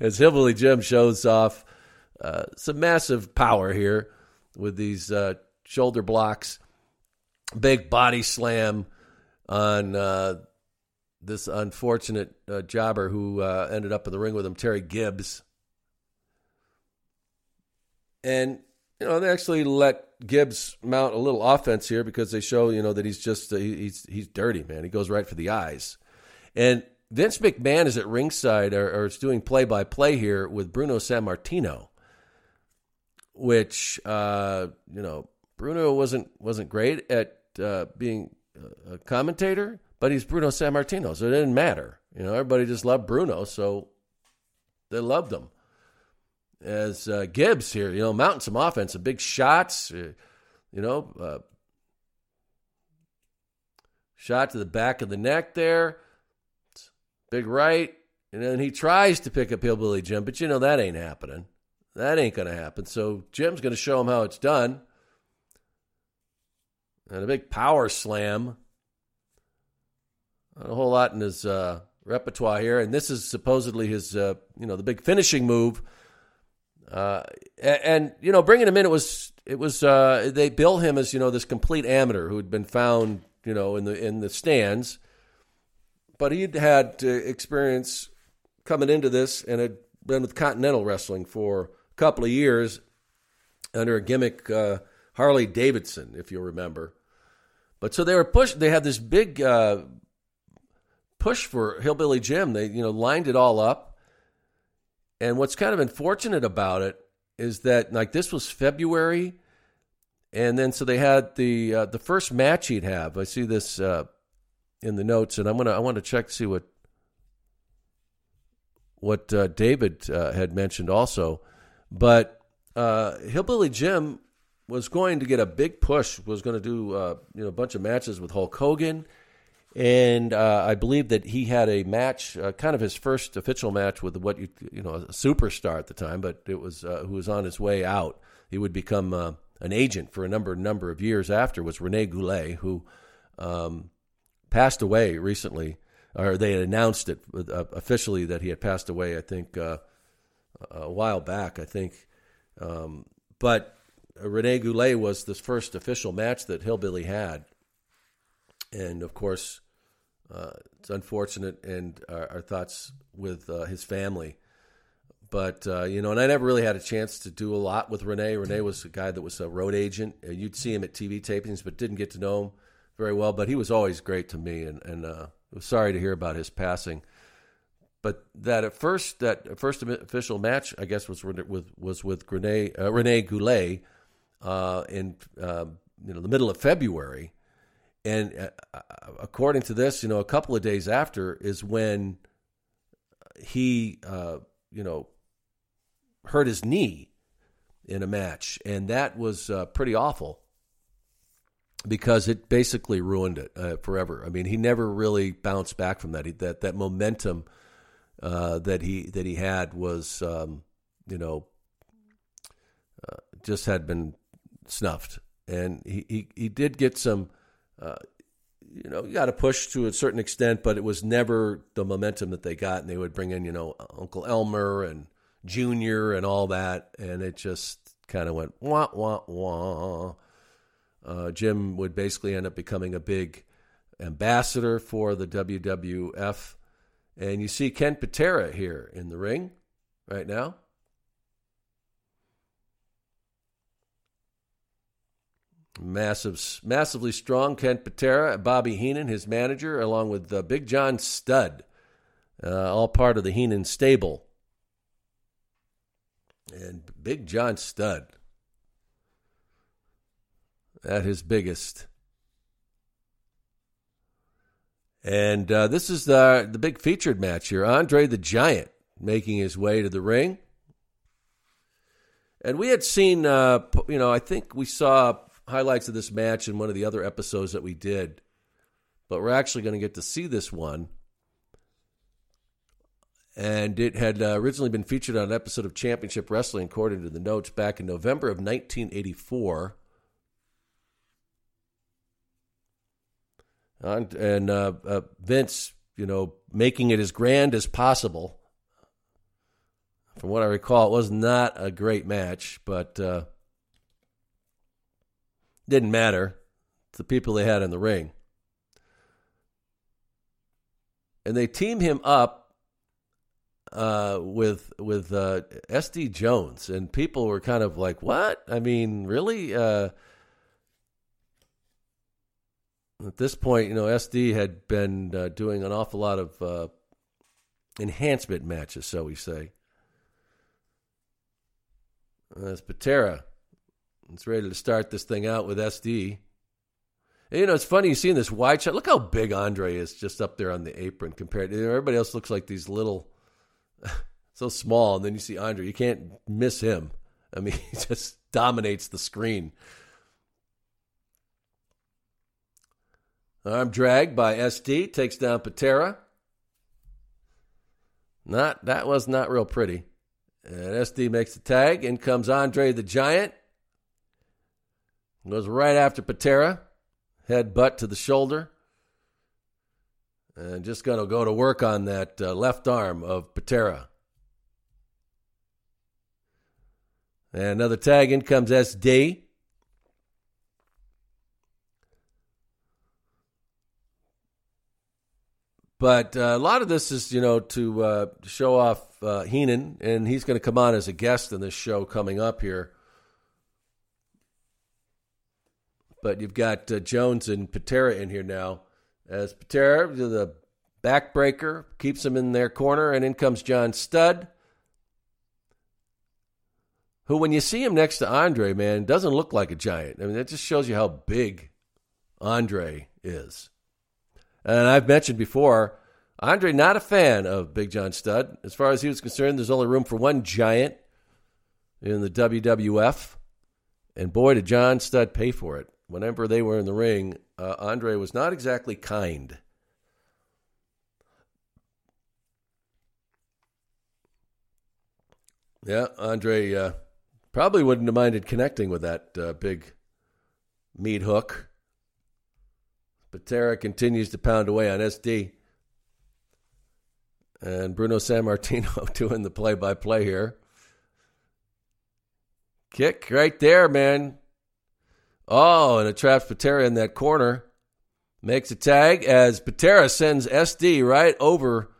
As Hillbilly Jim shows off uh, some massive power here with these uh, shoulder blocks, big body slam on uh, this unfortunate uh, jobber who uh, ended up in the ring with him, Terry Gibbs. And you know, they actually let Gibbs mount a little offense here because they show, you know, that he's just uh, he's he's dirty, man. He goes right for the eyes. And Vince McMahon is at ringside or, or is doing play by play here with Bruno Sammartino, which uh, you know Bruno wasn't wasn't great at uh, being a commentator, but he's Bruno Sammartino, so it didn't matter. You know, everybody just loved Bruno, so they loved him as uh, Gibbs here, you know, mounting some offense, some big shots, uh, you know, uh, shot to the back of the neck there, big right, and then he tries to pick up Hillbilly Jim, but you know that ain't happening. That ain't going to happen. So Jim's going to show him how it's done. And a big power slam. Not a whole lot in his uh, repertoire here, and this is supposedly his, uh, you know, the big finishing move uh, and, you know, bringing him in, it was it was uh, they bill him as you know this complete amateur who had been found you know in the in the stands, but he'd had experience coming into this and had been with Continental Wrestling for a couple of years under a gimmick uh, Harley Davidson, if you remember. But so they were pushed. They had this big uh, push for Hillbilly Jim. They you know lined it all up and what's kind of unfortunate about it is that like this was February, and then so they had the uh, the first match he'd have. I see this uh, in the notes, and I'm gonna I want to check to see what what uh, David uh, had mentioned also, but uh, Hillbilly Jim was going to get a big push. Was going to do uh, you know a bunch of matches with Hulk Hogan and uh, I believe that he had a match, uh, kind of his first official match with what you you know a superstar at the time, but it was uh, who was on his way out. He would become uh, an agent for a number number of years after. Was Rene Goulet, who um, passed away recently, or they had announced it uh, officially that he had passed away. I think uh, a while back. I think, um, but Rene Goulet was the first official match that Hillbilly had and of course, uh, it's unfortunate, and our, our thoughts with uh, his family. But uh, you know, and I never really had a chance to do a lot with Rene. Rene was a guy that was a road agent. You'd see him at TV tapings, but didn't get to know him very well. But he was always great to me, and and uh, was sorry to hear about his passing. But that at first, that first official match, I guess, was with was with Rene uh, Rene Goulet uh, in you know the middle of February and uh, uh, according to this, you know, a couple of days after is when he, uh, you know, hurt his knee in a match, and that was uh, pretty awful. because it basically ruined it uh, forever. I mean, he never really bounced back from that. He, that that momentum uh, that he that he had was, um, you know, just had been snuffed, and he he, he did get some. You know, you got to push to a certain extent, but it was never the momentum that they got. And they would bring in, you know, Uncle Elmer and Junior and all that, and it just kind of went wah wah wah. Uh, Jim would basically end up becoming a big ambassador for the WWF. And you see Ken Patera here in the ring right now. Massive, massively strong Ken Patera, Bobby Heenan, his manager, along with uh, Big John Studd, uh, all part of the Heenan stable. And Big John Studd, at his biggest. And uh, this is the the big featured match here. Andre the Giant making his way to the ring. And we had seen, uh, you know, I think we saw highlights of this match in one of the other episodes that we did, but we're actually going to get to see this one. And it had uh, originally been featured on an episode of Championship Wrestling, according to the notes, back in November of 1984. And, and uh, uh, Vince, you know, making it as grand as possible. From what I recall, it was not a great match, but uh, didn't matter. It's the people they had in the ring. And they team him up uh, with with uh, SD Jones, and people were kind of like, "What? I mean, really?" Uh, at this point, you know, SD had been uh, doing an awful lot of uh, enhancement matches, so we say. That's Patera. It's ready to start this thing out with SD. You know, it's funny you see in this wide shot. Look how big Andre is just up there on the apron compared to everybody else. Looks like these little, so small, and then you see Andre. You can't miss him. I mean, he just dominates the screen. Arm drag by SD takes down Patera. Not that was not real pretty. And SD makes the tag. In comes Andre the Giant. Goes right after Patera. Head butt to the shoulder. And just going to go to work on that uh, left arm of Patera. And another tag. In comes SD. But uh, a lot of this is, you know, to uh, show off uh, Heenan, and he's going to come on as a guest in this show coming up here. But you've got uh, Jones and Patera in here now. As Patera, the backbreaker, keeps him in their corner, and in comes John Studd, who, when you see him next to Andre, man, doesn't look like a giant. I mean, that just shows you how big Andre is. And I've mentioned before, Andre not a fan of Big John Studd. As far as he was concerned, there's only room for one giant in the WWF. And boy, did John Studd pay for it. Whenever they were in the ring, uh, Andre was not exactly kind. Yeah, Andre uh, probably wouldn't have minded connecting with that uh, big meat hook. Patera continues to pound away on SD. And Bruno Sammartino doing the play by play here. Kick right there, man. Oh, and it traps Patera in that corner. Makes a tag as Patera sends SD right over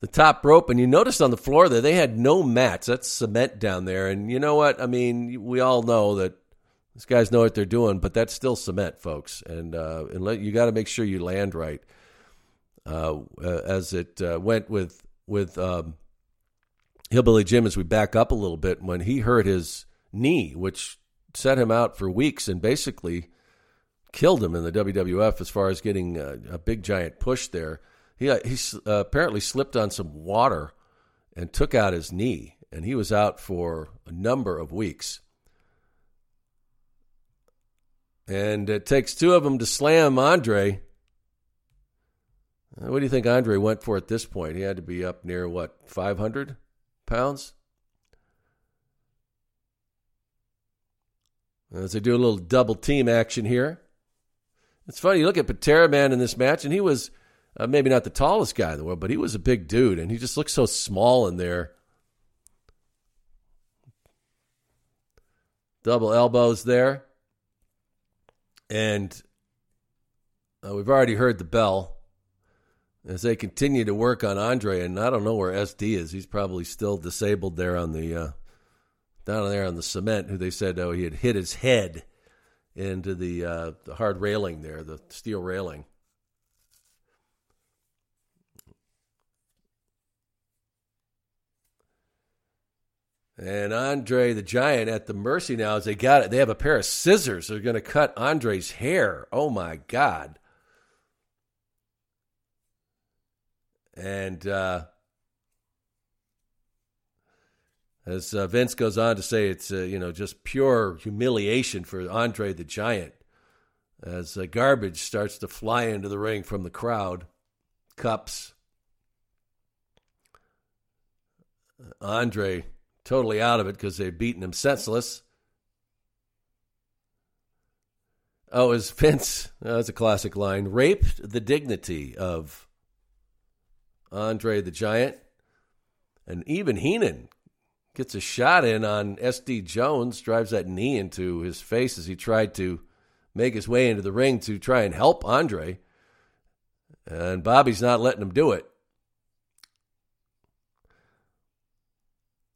the top rope. And you noticed on the floor there, they had no mats. That's cement down there. And you know what? I mean, we all know that these guys know what they're doing, but that's still cement, folks. And, uh, and let, you got to make sure you land right. Uh, uh, as it uh, went with with um, Hillbilly Jim, as we back up a little bit, when he hurt his knee, which set him out for weeks and basically killed him in the WWF as far as getting a, a big giant push there. He uh, he uh, apparently slipped on some water and took out his knee, and he was out for a number of weeks. And it takes two of them to slam Andre. Uh, What do you think Andre went for at this point? He had to be up near what, 500 pounds? As they do a little double team action here. It's funny, you look at Patera Man in this match, and he was uh, maybe not the tallest guy in the world, but he was a big dude, and he just looked so small in there. Double elbows there. And uh, we've already heard the bell as they continue to work on Andre, and I don't know where SD is. He's probably still disabled there on the uh, down there on the cement. Who they said oh he had hit his head into the uh, the hard railing there, the steel railing. And Andre the Giant at the mercy now as they got it. They have a pair of scissors. They're going to cut Andre's hair. Oh my God. And uh, as uh, Vince goes on to say, it's uh, you know just pure humiliation for Andre the Giant as uh, garbage starts to fly into the ring from the crowd, cups. Andre totally out of it because they've beaten him senseless. Oh, as Vince, oh, that's a classic line, raped the dignity of Andre the Giant. And even Heenan gets a shot in on SD Jones, drives that knee into his face as he tried to make his way into the ring to try and help Andre. And Bobby's not letting him do it.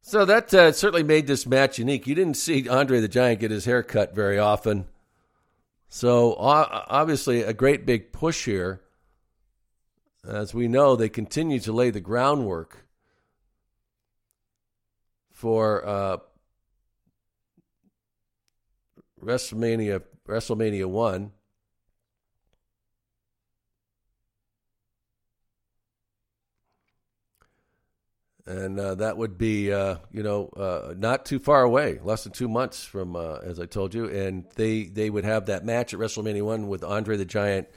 So that uh, certainly made this match unique. You didn't see Andre the Giant get his hair cut very often. So obviously a great big push here. As we know, they continue to lay the groundwork for uh, WrestleMania WrestleMania one. and uh, that would be uh, you know uh, not too far away, less than two months from uh, as I told you, and they they would have that match at WrestleMania one with Andre the Giant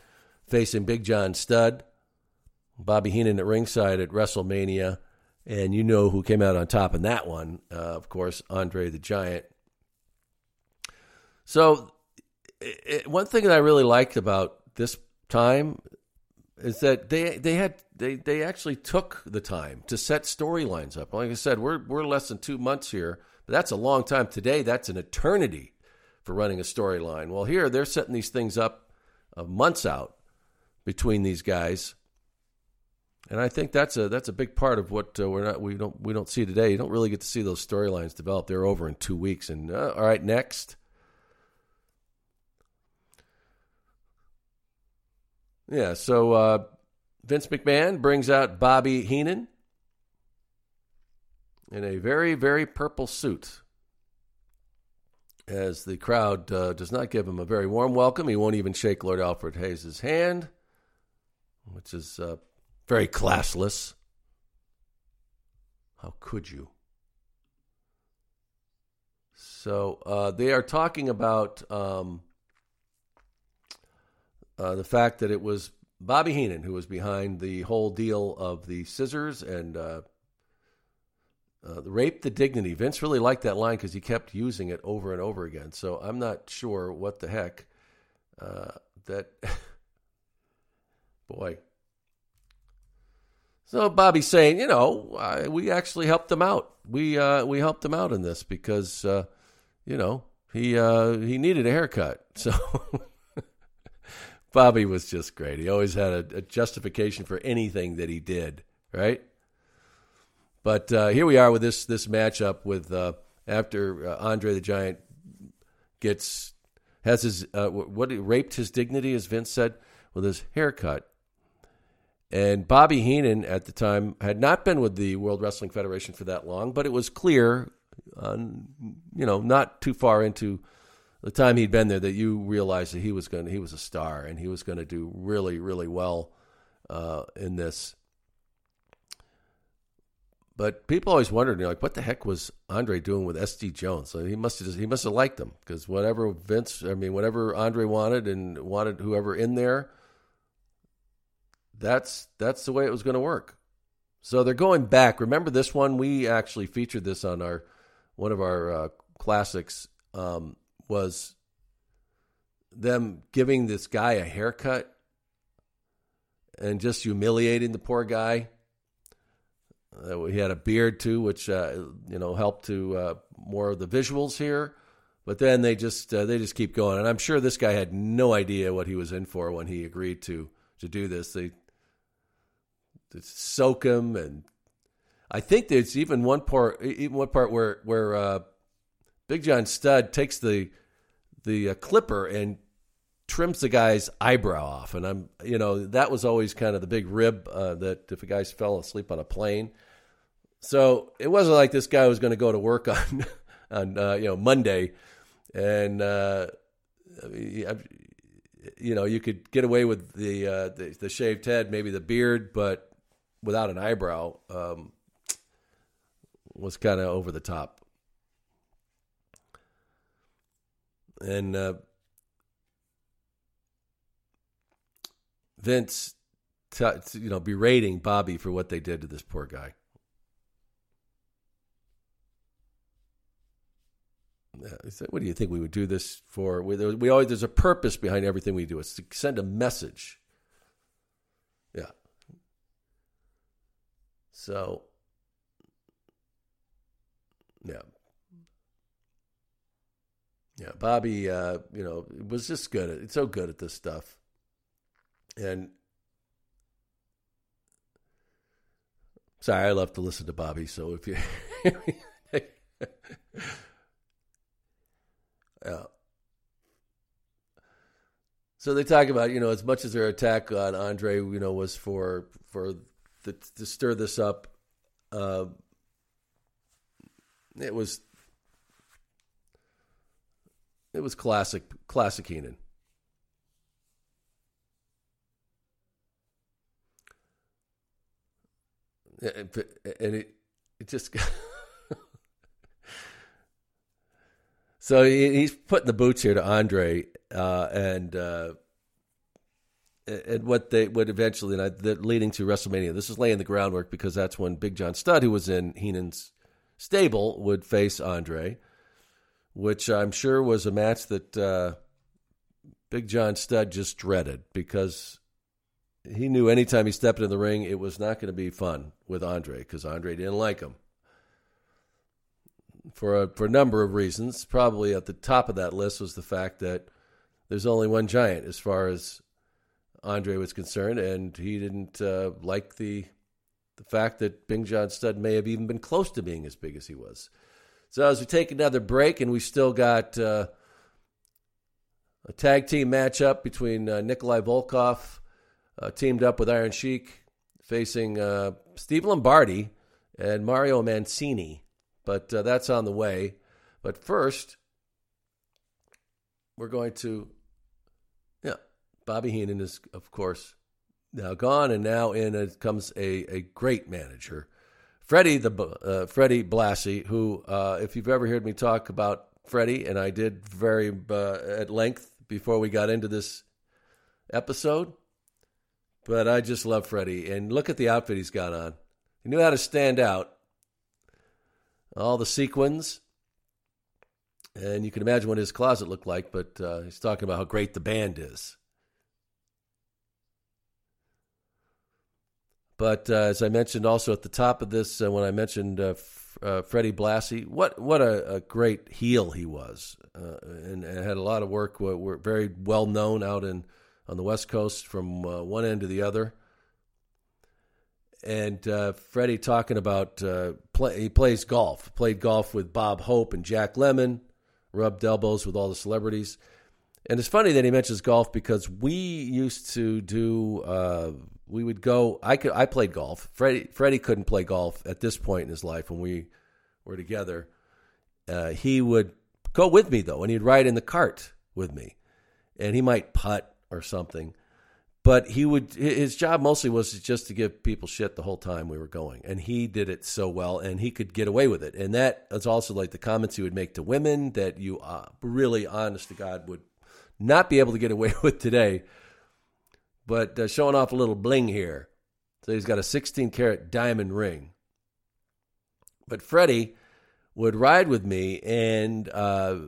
facing Big John Studd, Bobby Heenan at ringside at WrestleMania, and you know who came out on top in that one, uh, of course, Andre the Giant. So, it, one thing that I really liked about this time is that they they had they they actually took the time to set storylines up. Like I said, we're we're less than two months here, but that's a long time. Today, that's an eternity for running a storyline. Well, here they're setting these things up uh, months out between these guys, and I think that's a that's a big part of what uh, we're not we don't we don't see today. You don't really get to see those storylines develop. They're over in two weeks, and uh, all right, next. Yeah, so uh, Vince McMahon brings out Bobby Heenan in a very, very purple suit. As the crowd uh, does not give him a very warm welcome, he won't even shake Lord Alfred Hayes' hand, which is uh, very classless. How could you? So uh, they are talking about. Um, uh, the fact that it was Bobby Heenan who was behind the whole deal of the scissors and uh, uh, the rape the dignity. Vince really liked that line because he kept using it over and over again. So I'm not sure what the heck uh, that. boy. So Bobby's saying, you know, I, we actually helped him out. We uh, we helped him out in this because, uh, you know, he he needed a haircut. So. Bobby was just great. He always had a, a justification for anything that he did, right? But uh, here we are with this this matchup with uh, after uh, Andre the Giant gets has his uh, what raped his dignity, as Vince said, with his haircut. And Bobby Heenan at the time had not been with the World Wrestling Federation for that long, but it was clear, uh, you know, not too far into the time he'd been there that you realized that he was going he was a star and he was going to do really really well uh, in this. but people always wondered, you know, like, what the heck was Andre doing with S.D. Jones? So he must have just, he must have liked him because whatever Vince, I mean, whatever Andre wanted and wanted whoever in there, that's that's the way it was going to work. So they're going back. Remember this one? We actually featured this on our one of our uh, classics. Um, was them giving this guy a haircut and just humiliating the poor guy. Uh, he had a beard too, which uh, you know helped to uh, more of the visuals here. But then they just uh, they just keep going, and I'm sure this guy had no idea what he was in for when he agreed to to do this. They, they soak him, and I think there's even one part, even one part where where uh, Big John Studd takes the the uh, clipper and trims the guy's eyebrow off. And I'm, you know, that was always kind of the big rib uh, that if a guy fell asleep on a plane. So it wasn't like this guy was going to go to work on, on uh, you know, Monday, and uh, you know, you could get away with the, uh, the, the shaved head, maybe the beard, but without an eyebrow um, was kind of over the top. And uh, Vince, t- you know, berating Bobby for what they did to this poor guy. Said, "What do you think we would do this for? We, we always there's a purpose behind everything we do. It's to send a message." Yeah. So, yeah, yeah. Bobby, uh, you know, was just good. At, so good at this stuff. And sorry, I love to listen to Bobby. So if you, yeah. So they talk about you know as much as their attack on Andre you know was for for the, to stir this up, uh, it was it was classic classic Heenan. and it it just so he's putting the boots here to Andre, uh, and uh, and what they would eventually and leading to WrestleMania. This is laying the groundwork because that's when Big John Studd, who was in Heenan's stable, would face Andre, which I'm sure was a match that uh, Big John Studd just dreaded because he knew anytime he stepped in the ring, it was not going to be fun with Andre because Andre didn't like him for a, for a number of reasons. Probably at the top of that list was the fact that there's only one giant as far as Andre was concerned, and he didn't uh, like the the fact that Bing John Studd may have even been close to being as big as he was. So as we take another break, and we still got uh, a tag team matchup between uh, Nikolai Volkoff uh, teamed up with Iron Sheik, facing uh, Steve Lombardi and Mario Mancini. But uh, that's on the way. But first, we're going to, Bobby Heenan is, of course, now gone, and now in comes a, a great manager, Freddie the uh, Freddie Blassie, who, uh, if you've ever heard me talk about Freddie, and I did very uh, at length before we got into this episode, but I just love Freddie. And look at the outfit he's got on. He knew how to stand out. All the sequins. And you can imagine what his closet looked like, but uh, he's talking about how great the band is. But uh, as I mentioned also at the top of this, uh, when I mentioned uh, F- uh, Freddie Blassie, what what a, a great heel he was, uh, and, and, had a lot of work. Were very well known out in on the West Coast from uh, one end to the other. And Freddie talking about play, he plays golf, played golf with Bob Hope and Jack Lemmon, rubbed elbows with all the celebrities. And it's funny that he mentions golf because we used to do. We would go. I could. I played golf. Freddie. Freddie couldn't play golf at this point in his life when we were together. Uh, he would go with me though, and he'd ride in the cart with me, and he might putt or something. but he would his job mostly was just to give people shit the whole time we were going and he did it so well and he could get away with it and that is also like the comments he would make to women that you uh, really honest to god would not be able to get away with today but uh, showing off a little bling here so he's got a 16 karat diamond ring but freddie would ride with me and uh,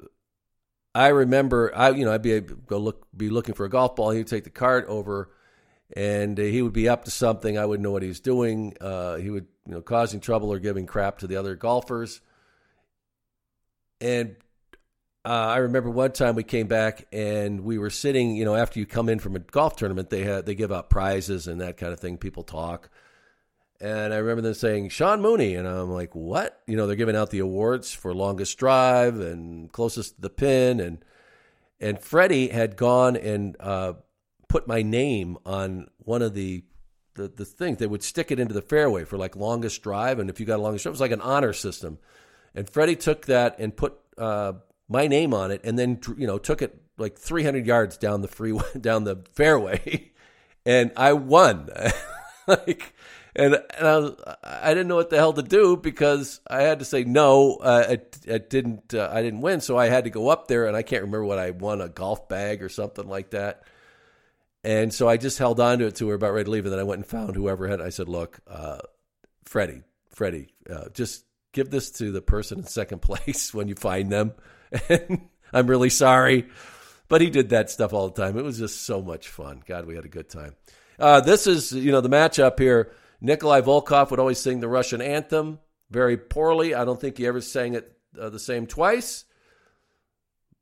I remember, I you know, I'd be go look, be looking for a golf ball. He would take the cart over, and uh, he would be up to something. I wouldn't know what he was doing. Uh, he would, you know, causing trouble or giving crap to the other golfers. And uh, I remember one time we came back and we were sitting. You know, after you come in from a golf tournament, they had they give out prizes and that kind of thing. People talk. And I remember them saying Sean Mooney, and I'm like, what? You know, they're giving out the awards for longest drive and closest to the pin, and and Freddie had gone and uh, put my name on one of the, the the things. They would stick it into the fairway for like longest drive, and if you got a longest drive, it was like an honor system. And Freddie took that and put uh, my name on it, and then you know took it like 300 yards down the freeway, down the fairway, and I won. like and and I, was, I didn't know what the hell to do because I had to say no. Uh, I, I didn't uh, I didn't win, so I had to go up there, and I can't remember what I won a golf bag or something like that. And so I just held on to it were about ready to leave, and then I went and found whoever had. I said, "Look, uh, Freddie, Freddie, uh, just give this to the person in second place when you find them." I'm really sorry, but he did that stuff all the time. It was just so much fun. God, we had a good time. Uh, this is you know the matchup here. Nikolai Volkoff would always sing the Russian anthem very poorly. I don't think he ever sang it uh, the same twice,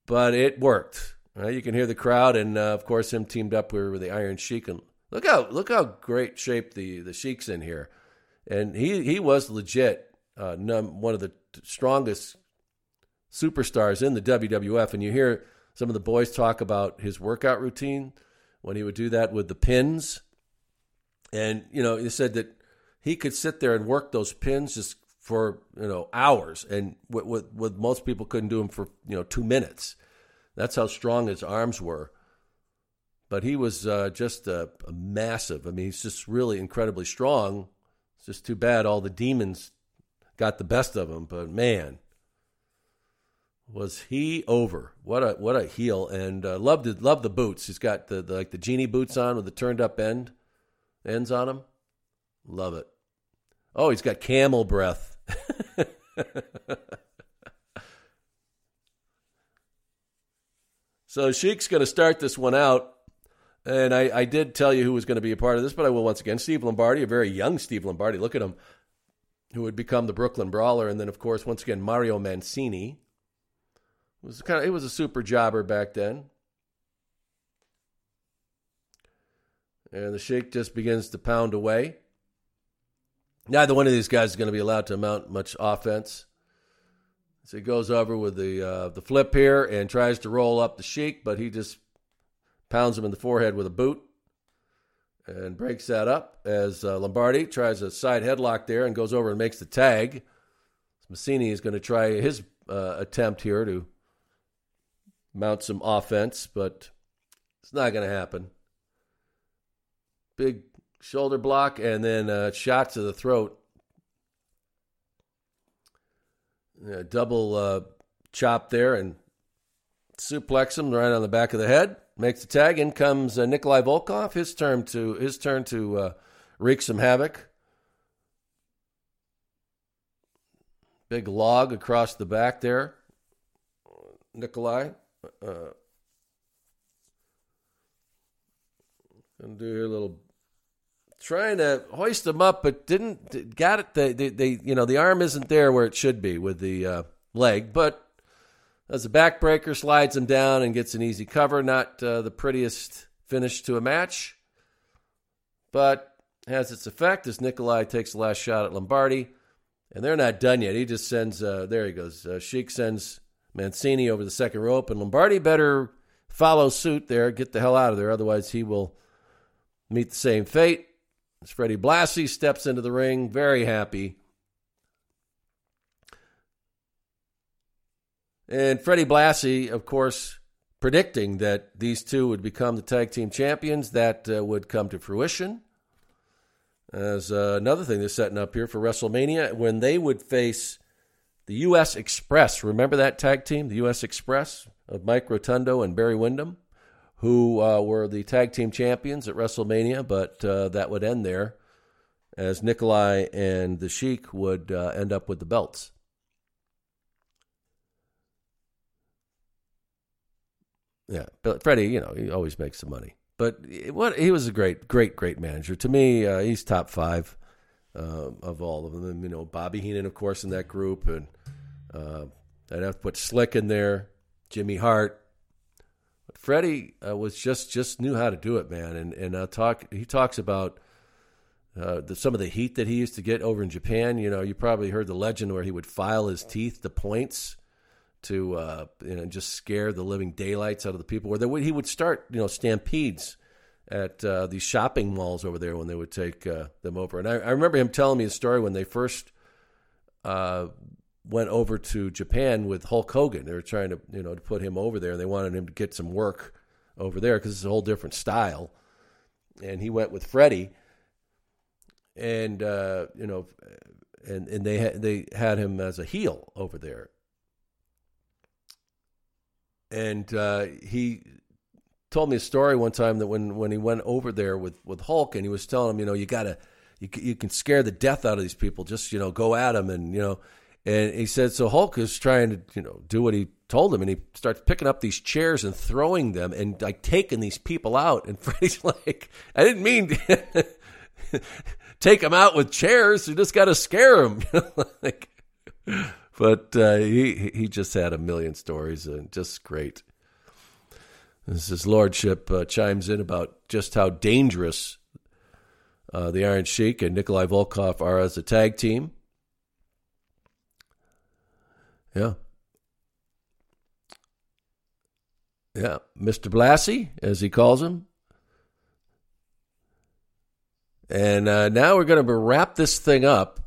but it worked. Right? You can hear the crowd, and uh, of course, him teamed up with the Iron Sheik. And look how look how great shape the the Sheik's in here, and he he was legit uh, num- one of the strongest superstars in the WWF. And you hear some of the boys talk about his workout routine when he would do that with the pins and, you know, he said that he could sit there and work those pins just for, you know, hours. And what, what, what most people couldn't do them for, you know, two minutes. That's how strong his arms were. But he was uh, just a, a massive. I mean, he's just really incredibly strong. It's just too bad all the demons got the best of him. But man, was he over? What a what a heel! And uh, loved the loved the boots. He's got the, the like the genie boots on with the turned up end ends on him. Love it. Oh, he's got camel breath. so Sheik's going to start this one out. And I, I did tell you who was going to be a part of this, but I will once again. Steve Lombardi, a very young Steve Lombardi. Look at him, who would become the Brooklyn Brawler. And then, of course, once again, Mario Mancini. Was kind of it was a super jobber back then. And the Sheik just begins to pound away. Neither one of these guys is going to be allowed to mount much offense. So he goes over with the uh, the flip here and tries to roll up the Sheik, but he just pounds him in the forehead with a boot and breaks that up as uh, Lombardi tries a side headlock there and goes over and makes the tag. Mancini is going to try his uh, attempt here to mount some offense, but it's not going to happen big shoulder block, and then a shot to the throat. Double uh, chop there and suplex him right on the back of the head. Makes the tag. In comes uh, Nikolai Volkoff. His turn to his turn to uh, wreak some havoc. Big log across the back there. Nikolai. Uh, gonna do a little trying to hoist them up, but didn't got it. They, they, they, you know, the arm isn't there where it should be with the uh, leg, but as a backbreaker slides him down and gets an easy cover. Not uh, the prettiest finish to a match, but has its effect as Nikolai takes the last shot at Lombardi, and they're not done yet. He just sends. Uh, there he goes. Uh, Sheik sends Mancini over the second rope, and Lombardi better follow suit there. Get the hell out of there, otherwise he will meet the same fate. As Freddie Blassie steps into the ring, very happy. And Freddie Blassie, of course, predicting that these two would become the tag team champions. That uh, would come to fruition. As uh, another thing they're setting up here for WrestleMania, when they would face the U.S. Express. Remember that tag team, the U.S. Express of Mike Rotundo and Barry Windham, who uh, were the tag team champions at WrestleMania, but uh, that would end there as Nikolai and the Sheik would uh, end up with the belts. Yeah, but Freddie, you know, he always makes some money. But what he was a great, great, great manager. To me, uh, he's top five uh, of all of them. You know, Bobby Heenan, of course, in that group, and uh, I'd have to put Slick in there, Jimmy Hart. But Freddie uh, was just just knew how to do it, man. And and uh, talk he talks about. Uh, the, some of the heat that he used to get over in Japan, you know, you probably heard the legend where he would file his teeth to points to uh, you know just scare the living daylights out of the people. Where would, he would start you know stampedes at uh, these shopping malls over there when they would take uh, them over. And I, I, remember him telling me a story when they first uh, went over to Japan with Hulk Hogan. They were trying to you know to put him over there. And they wanted him to get some work over there because it's a whole different style. And he went with Freddie, and uh, you know, and and they had they had him as a heel over there and uh, he told me a story one time that when, when he went over there with, with Hulk and he was telling him, you know, you gotta you you can scare the death out of these people. Just you know, go at them and you know. And he said so. Hulk is trying to you know do what he told him, and he starts picking up these chairs and throwing them and like taking these people out. And Freddie's like, I didn't mean. To take them out with chairs. You just got to scare them. like, but uh, he he just had a million stories and just great. His lordship uh, chimes in about just how dangerous uh, the Iron Sheik and Nikolai Volkoff are as a tag team. Yeah. Yeah, Mr. Blassie, as he calls him. And uh, now we're going to wrap this thing up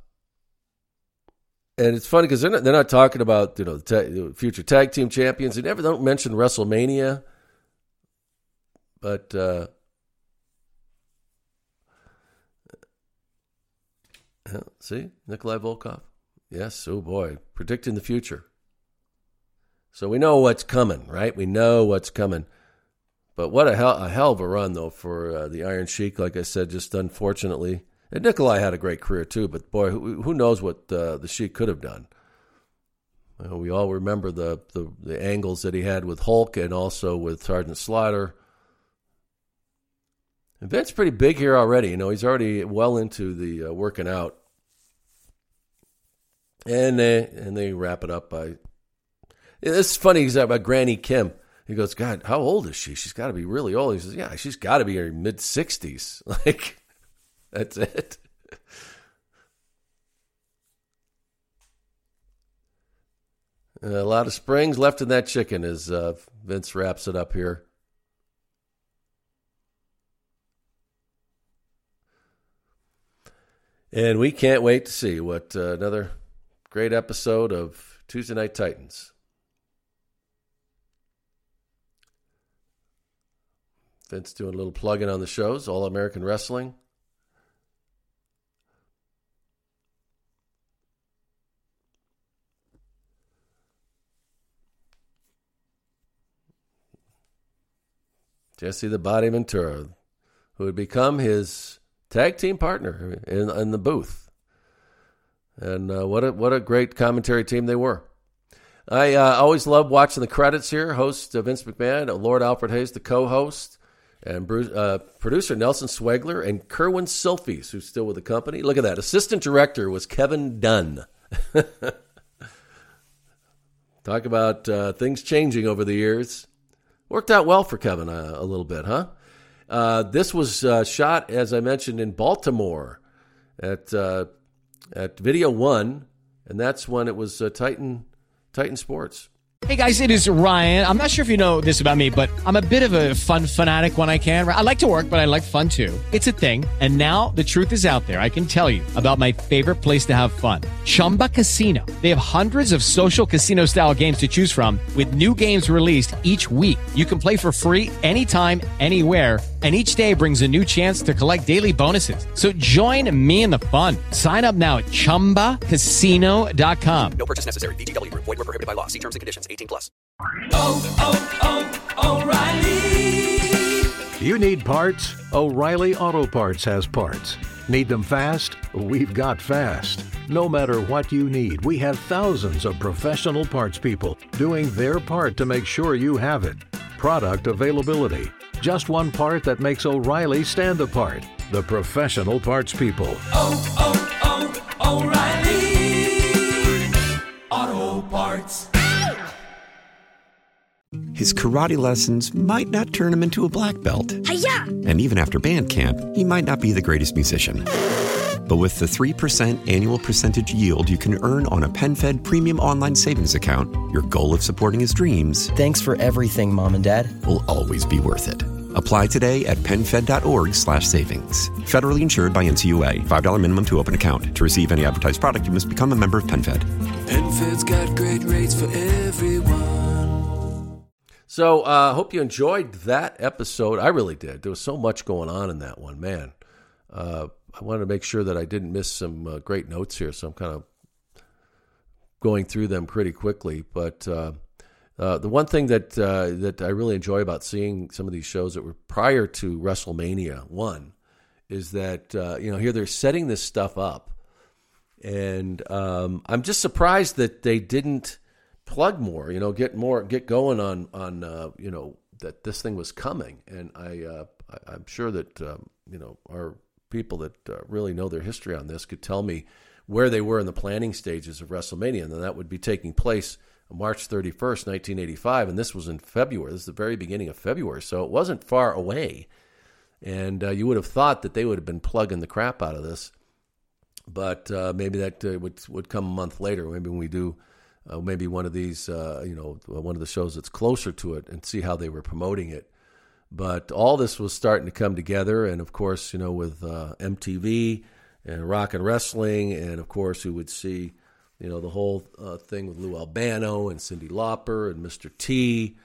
and it's funny because they're not, they're not talking about you know the future tag team champions. They never don't mention WrestleMania, but uh, see Nikolai Volkoff. Yes, oh boy, predicting the future. So we know what's coming, right? We know what's coming. But what a hell, a hell of a run though for uh, the Iron Sheik. Like I said, just unfortunately and Nikolai had a great career too, but boy, who, who knows what uh, the Sheik could have done. we all remember the, the, the angles that he had with Hulk and also with Sergeant Slaughter. And Vince's pretty big here already. You know, he's already well into the uh, working out. And they, and they wrap it up by. It's funny about Granny Kim. He goes, God, how old is she? She's got to be really old. He says, Yeah, she's got to be in her mid 60s. Like, that's it. a lot of springs left in that chicken as uh, Vince wraps it up here. And we can't wait to see what uh, another great episode of Tuesday Night Titans. Vince doing a little plugging on the shows, All American Wrestling. Jesse the Body Ventura, who would become his tag team partner in, in the booth. And uh, what a what a great commentary team they were. I uh, always love watching the credits here. Host Vince McMahon, Lord Alfred Hayes, the co-host, and Bruce, uh, producer Nelson Sweglar, and Kerwin Silfies, who's still with the company. Look at that. Assistant director was Kevin Dunn. Talk about uh, things changing over the years. Worked out well for Kevin uh, a little bit, huh? Uh, this was uh, shot, as I mentioned, in Baltimore at uh, at Video One, and that's when it was uh, Titan Titan Sports. Hey guys, it is Ryan. I'm not sure if you know this about me, but I'm a bit of a fun fanatic when I can. I like to work, but I like fun too. It's a thing. And now the truth is out there. I can tell you about my favorite place to have fun Chumba Casino. They have hundreds of social casino style games to choose from, with new games released each week. You can play for free anytime, anywhere. And each day brings a new chance to collect daily bonuses. So join me in the fun. Sign up now at chumbacasino.com. No purchase necessary. VGW Group. Void were prohibited by law. See terms and conditions. 18 plus. Oh, oh, oh, O'Reilly. You need parts? O'Reilly Auto Parts has parts. Need them fast? We've got fast. No matter what you need, we have thousands of professional parts people doing their part to make sure you have it. Product availability. Just one part that makes O'Reilly stand apart. The professional parts people. Oh, oh, oh, O'Reilly. Auto Parts. His karate lessons might not turn him into a black belt. Hiya! And even after band camp, he might not be the greatest musician. But with the 3% annual percentage yield you can earn on a PenFed premium online savings account, your goal of supporting his dreams. Thanks for everything, Mom and Dad. Will always be worth it. Apply today at PenFed.org slash savings. Federally insured by NCUA. $5 minimum to open account. To receive any advertised product, you must become a member of PenFed. PenFed's got great rates for everyone. So I uh, hope you enjoyed that episode. I really did. There was so much going on in that one, man. Uh, I wanted to make sure that I didn't miss some uh, great notes here, so I'm kind of going through them pretty quickly. But uh, uh, the one thing that uh, that I really enjoy about seeing some of these shows that were prior to WrestleMania one is that you know here they're setting this stuff up, and um, I'm just surprised that they didn't plug more, you know, get more, get going on on uh, you know that this thing was coming, and I, uh, I am sure that um, you know our people that uh, really know their history on this could tell me where they were in the planning stages of WrestleMania, and that would be taking place March 31st, 1985, and this was in February. This is the very beginning of February, so it wasn't far away, and uh, you would have thought that they would have been plugging the crap out of this, but uh, maybe that uh, would would come a month later. Maybe when we do uh, maybe one of these, uh, you know, one of the shows that's closer to it and see how they were promoting it. But all this was starting to come together, and of course, you know, with uh, MTV and rock and wrestling, and of course, we would see, you know, the whole uh, thing with Lou Albano and Cyndi Lauper and Mr. T,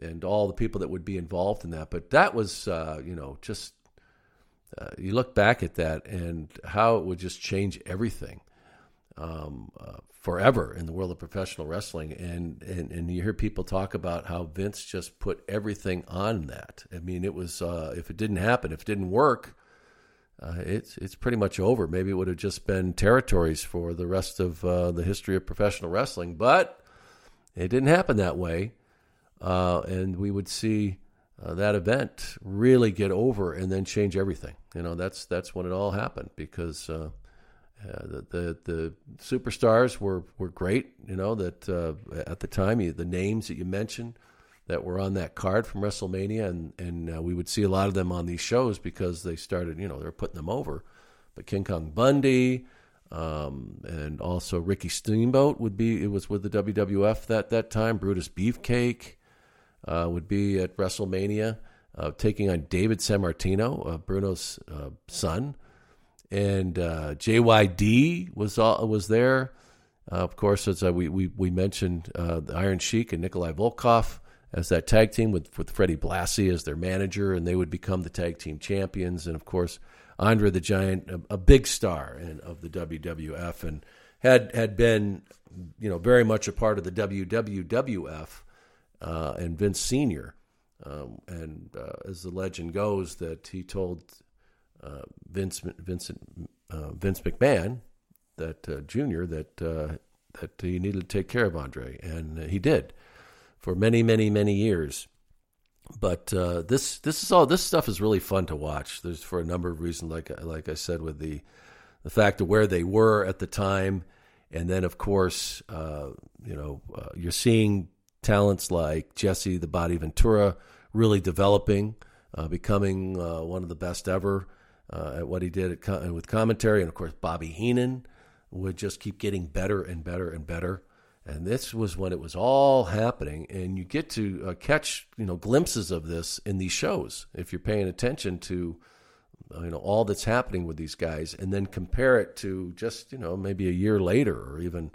and all the people that would be involved in that. But that was, uh, you know, just uh, you look back at that and how it would just change everything. Um, uh, forever in the world of professional wrestling, and, and and you hear people talk about how Vince just put everything on that. I mean, it was uh, if it didn't happen, if it didn't work, uh, it's it's pretty much over. Maybe it would have just been territories for the rest of uh, the history of professional wrestling, but it didn't happen that way, uh, and we would see. Uh, that event really get over and then change everything. You know, that's that's when it all happened because uh, uh, the, the, the superstars were were great. You know that uh, at the time you, the names that you mentioned that were on that card from WrestleMania, and and uh, we would see a lot of them on these shows because they started. You know they were putting them over. But King Kong Bundy. Um, and also Ricky Steamboat would be it was with the WWF that that time. Brutus Beefcake uh, would be at WrestleMania, uh, taking on David Sammartino, Bruno's son and uh, JYD was all, was there. Uh, of course, as uh, we, we we mentioned, uh, the Iron Sheik and Nikolai Volkoff as that tag team with with Freddie Blassie as their manager, and they would become the tag team champions. And of course, Andre the Giant, a, a big star in, of the WWF, and had had been you know very much a part of the WWWF uh, and Vince Senior. Um, and uh, as the legend goes, that he told uh, Vince Vincent uh, Vince McMahon that uh, Junior that uh, that he needed to take care of Andre, and he did for many many many years. But uh, this this is all this stuff is really fun to watch. There's for a number of reasons, like like I said, with the the fact of where they were at the time, and then of course, you know, you're seeing talents like Jesse the Body Ventura really developing, becoming one of the best ever uh, at what he did with commentary, and of course Bobby Heenan would just keep getting better and better and better. And this was when it was all happening, and you get to uh, catch you know glimpses of this in these shows if you're paying attention to you know all that's happening with these guys, and then compare it to just you know maybe a year later or even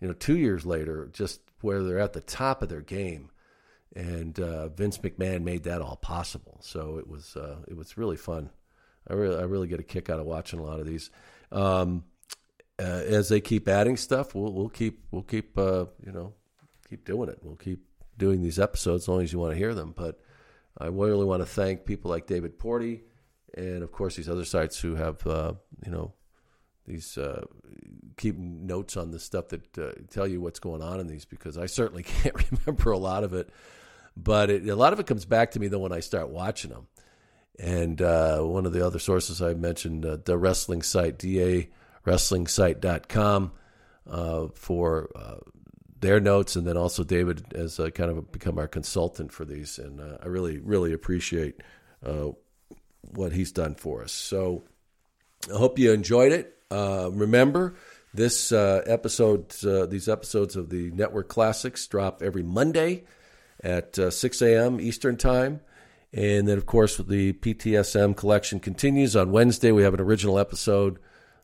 you know two years later, just where they're at the top of their game, and uh, Vince McMahon made that all possible. So it was uh, it was really fun. I really I really get a kick out of watching a lot of these. Um, uh, as they keep adding stuff, we'll we'll keep we'll keep uh, you know keep doing it. We'll keep doing these episodes as long as you want to hear them. But I really want to thank people like David Porty and of course these other sites who have uh, you know these uh, keep notes on the stuff that uh, tell you what's going on in these because I certainly can't remember a lot of it. But it, a lot of it comes back to me though when I start watching them. And uh, one of the other sources I mentioned, uh, the wrestling site, dawrestlingsite.com, uh, for uh, their notes. And then also David has uh, kind of become our consultant for these. And uh, I really, really appreciate what he's done for us. So I hope you enjoyed it. remember, this episode, these episodes of the Network Classics drop every Monday at 6 a.m. Eastern Time. And then, of course, the PTSM collection continues on Wednesday. We have an original episode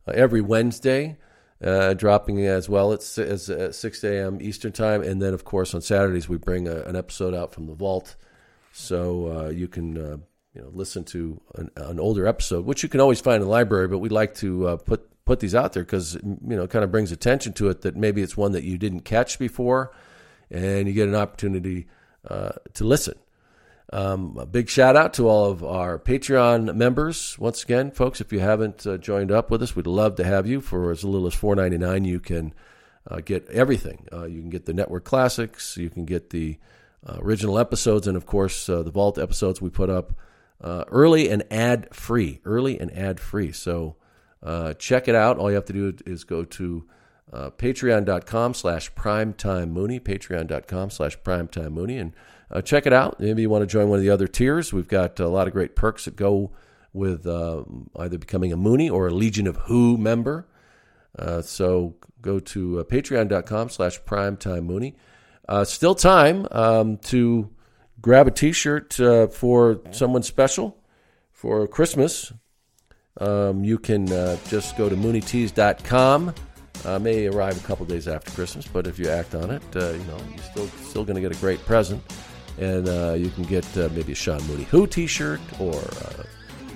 uh, every Wednesday, uh, dropping as well at, as, at 6 a.m. Eastern Time. And then, of course, on Saturdays, we bring a, an episode out from the vault. So uh, you can uh, you know, listen to an, an, older episode, which you can always find in the library. But we like to uh, put, put these out there because you know, it kind of brings attention to it that maybe it's one that you didn't catch before. And you get an opportunity uh, to listen. Um, a big shout out to all of our Patreon members. Once again, folks, if you haven't uh, joined up with us, we'd love to have you. For as little as four ninety nine, you can uh, get everything. Uh, you can get the network classics, you can get the uh, original episodes, and of course, uh, the vault episodes we put up uh, early and ad free. Early and ad free. So check it out. All you have to do is go to patreon.com slash primetime mooney, patreon.com slash primetime mooney, and uh, check it out. Maybe you want to join one of the other tiers. We've got a lot of great perks that go with uh, either becoming a Mooney or a Legion of Who member. Uh, so go to uh, patreon.com slash primetime Mooney. Uh, still time um, to grab a t-shirt uh, for someone special for Christmas. Um, you can just go to mooneytees.com. Uh, may arrive a couple days after Christmas, but if you act on it, uh, you know you're still still going to get a great present and uh, you can get uh, maybe a Sean Mooney Who T-shirt or uh,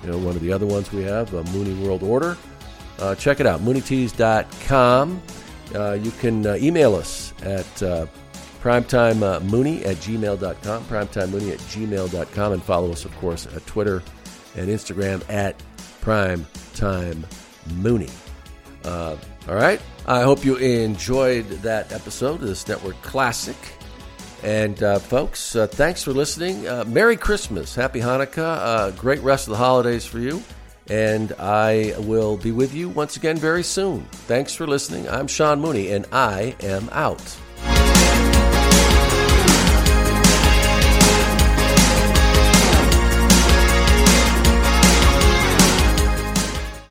you know one of the other ones we have, a Mooney World Order. Uh, check it out, MooneyTees.com. Uh, you can uh, email us at primetimemooney at gmail.com, primetimemooney at gmail.com, and follow us, of course, at Twitter and Instagram at primetimemooney. all right. I hope you enjoyed that episode of this network classic. And uh, folks, uh, thanks for listening. Uh, Merry Christmas, Happy Hanukkah, uh, great rest of the holidays for you. And I will be with you once again very soon. Thanks for listening. I'm Sean Mooney, and I am out.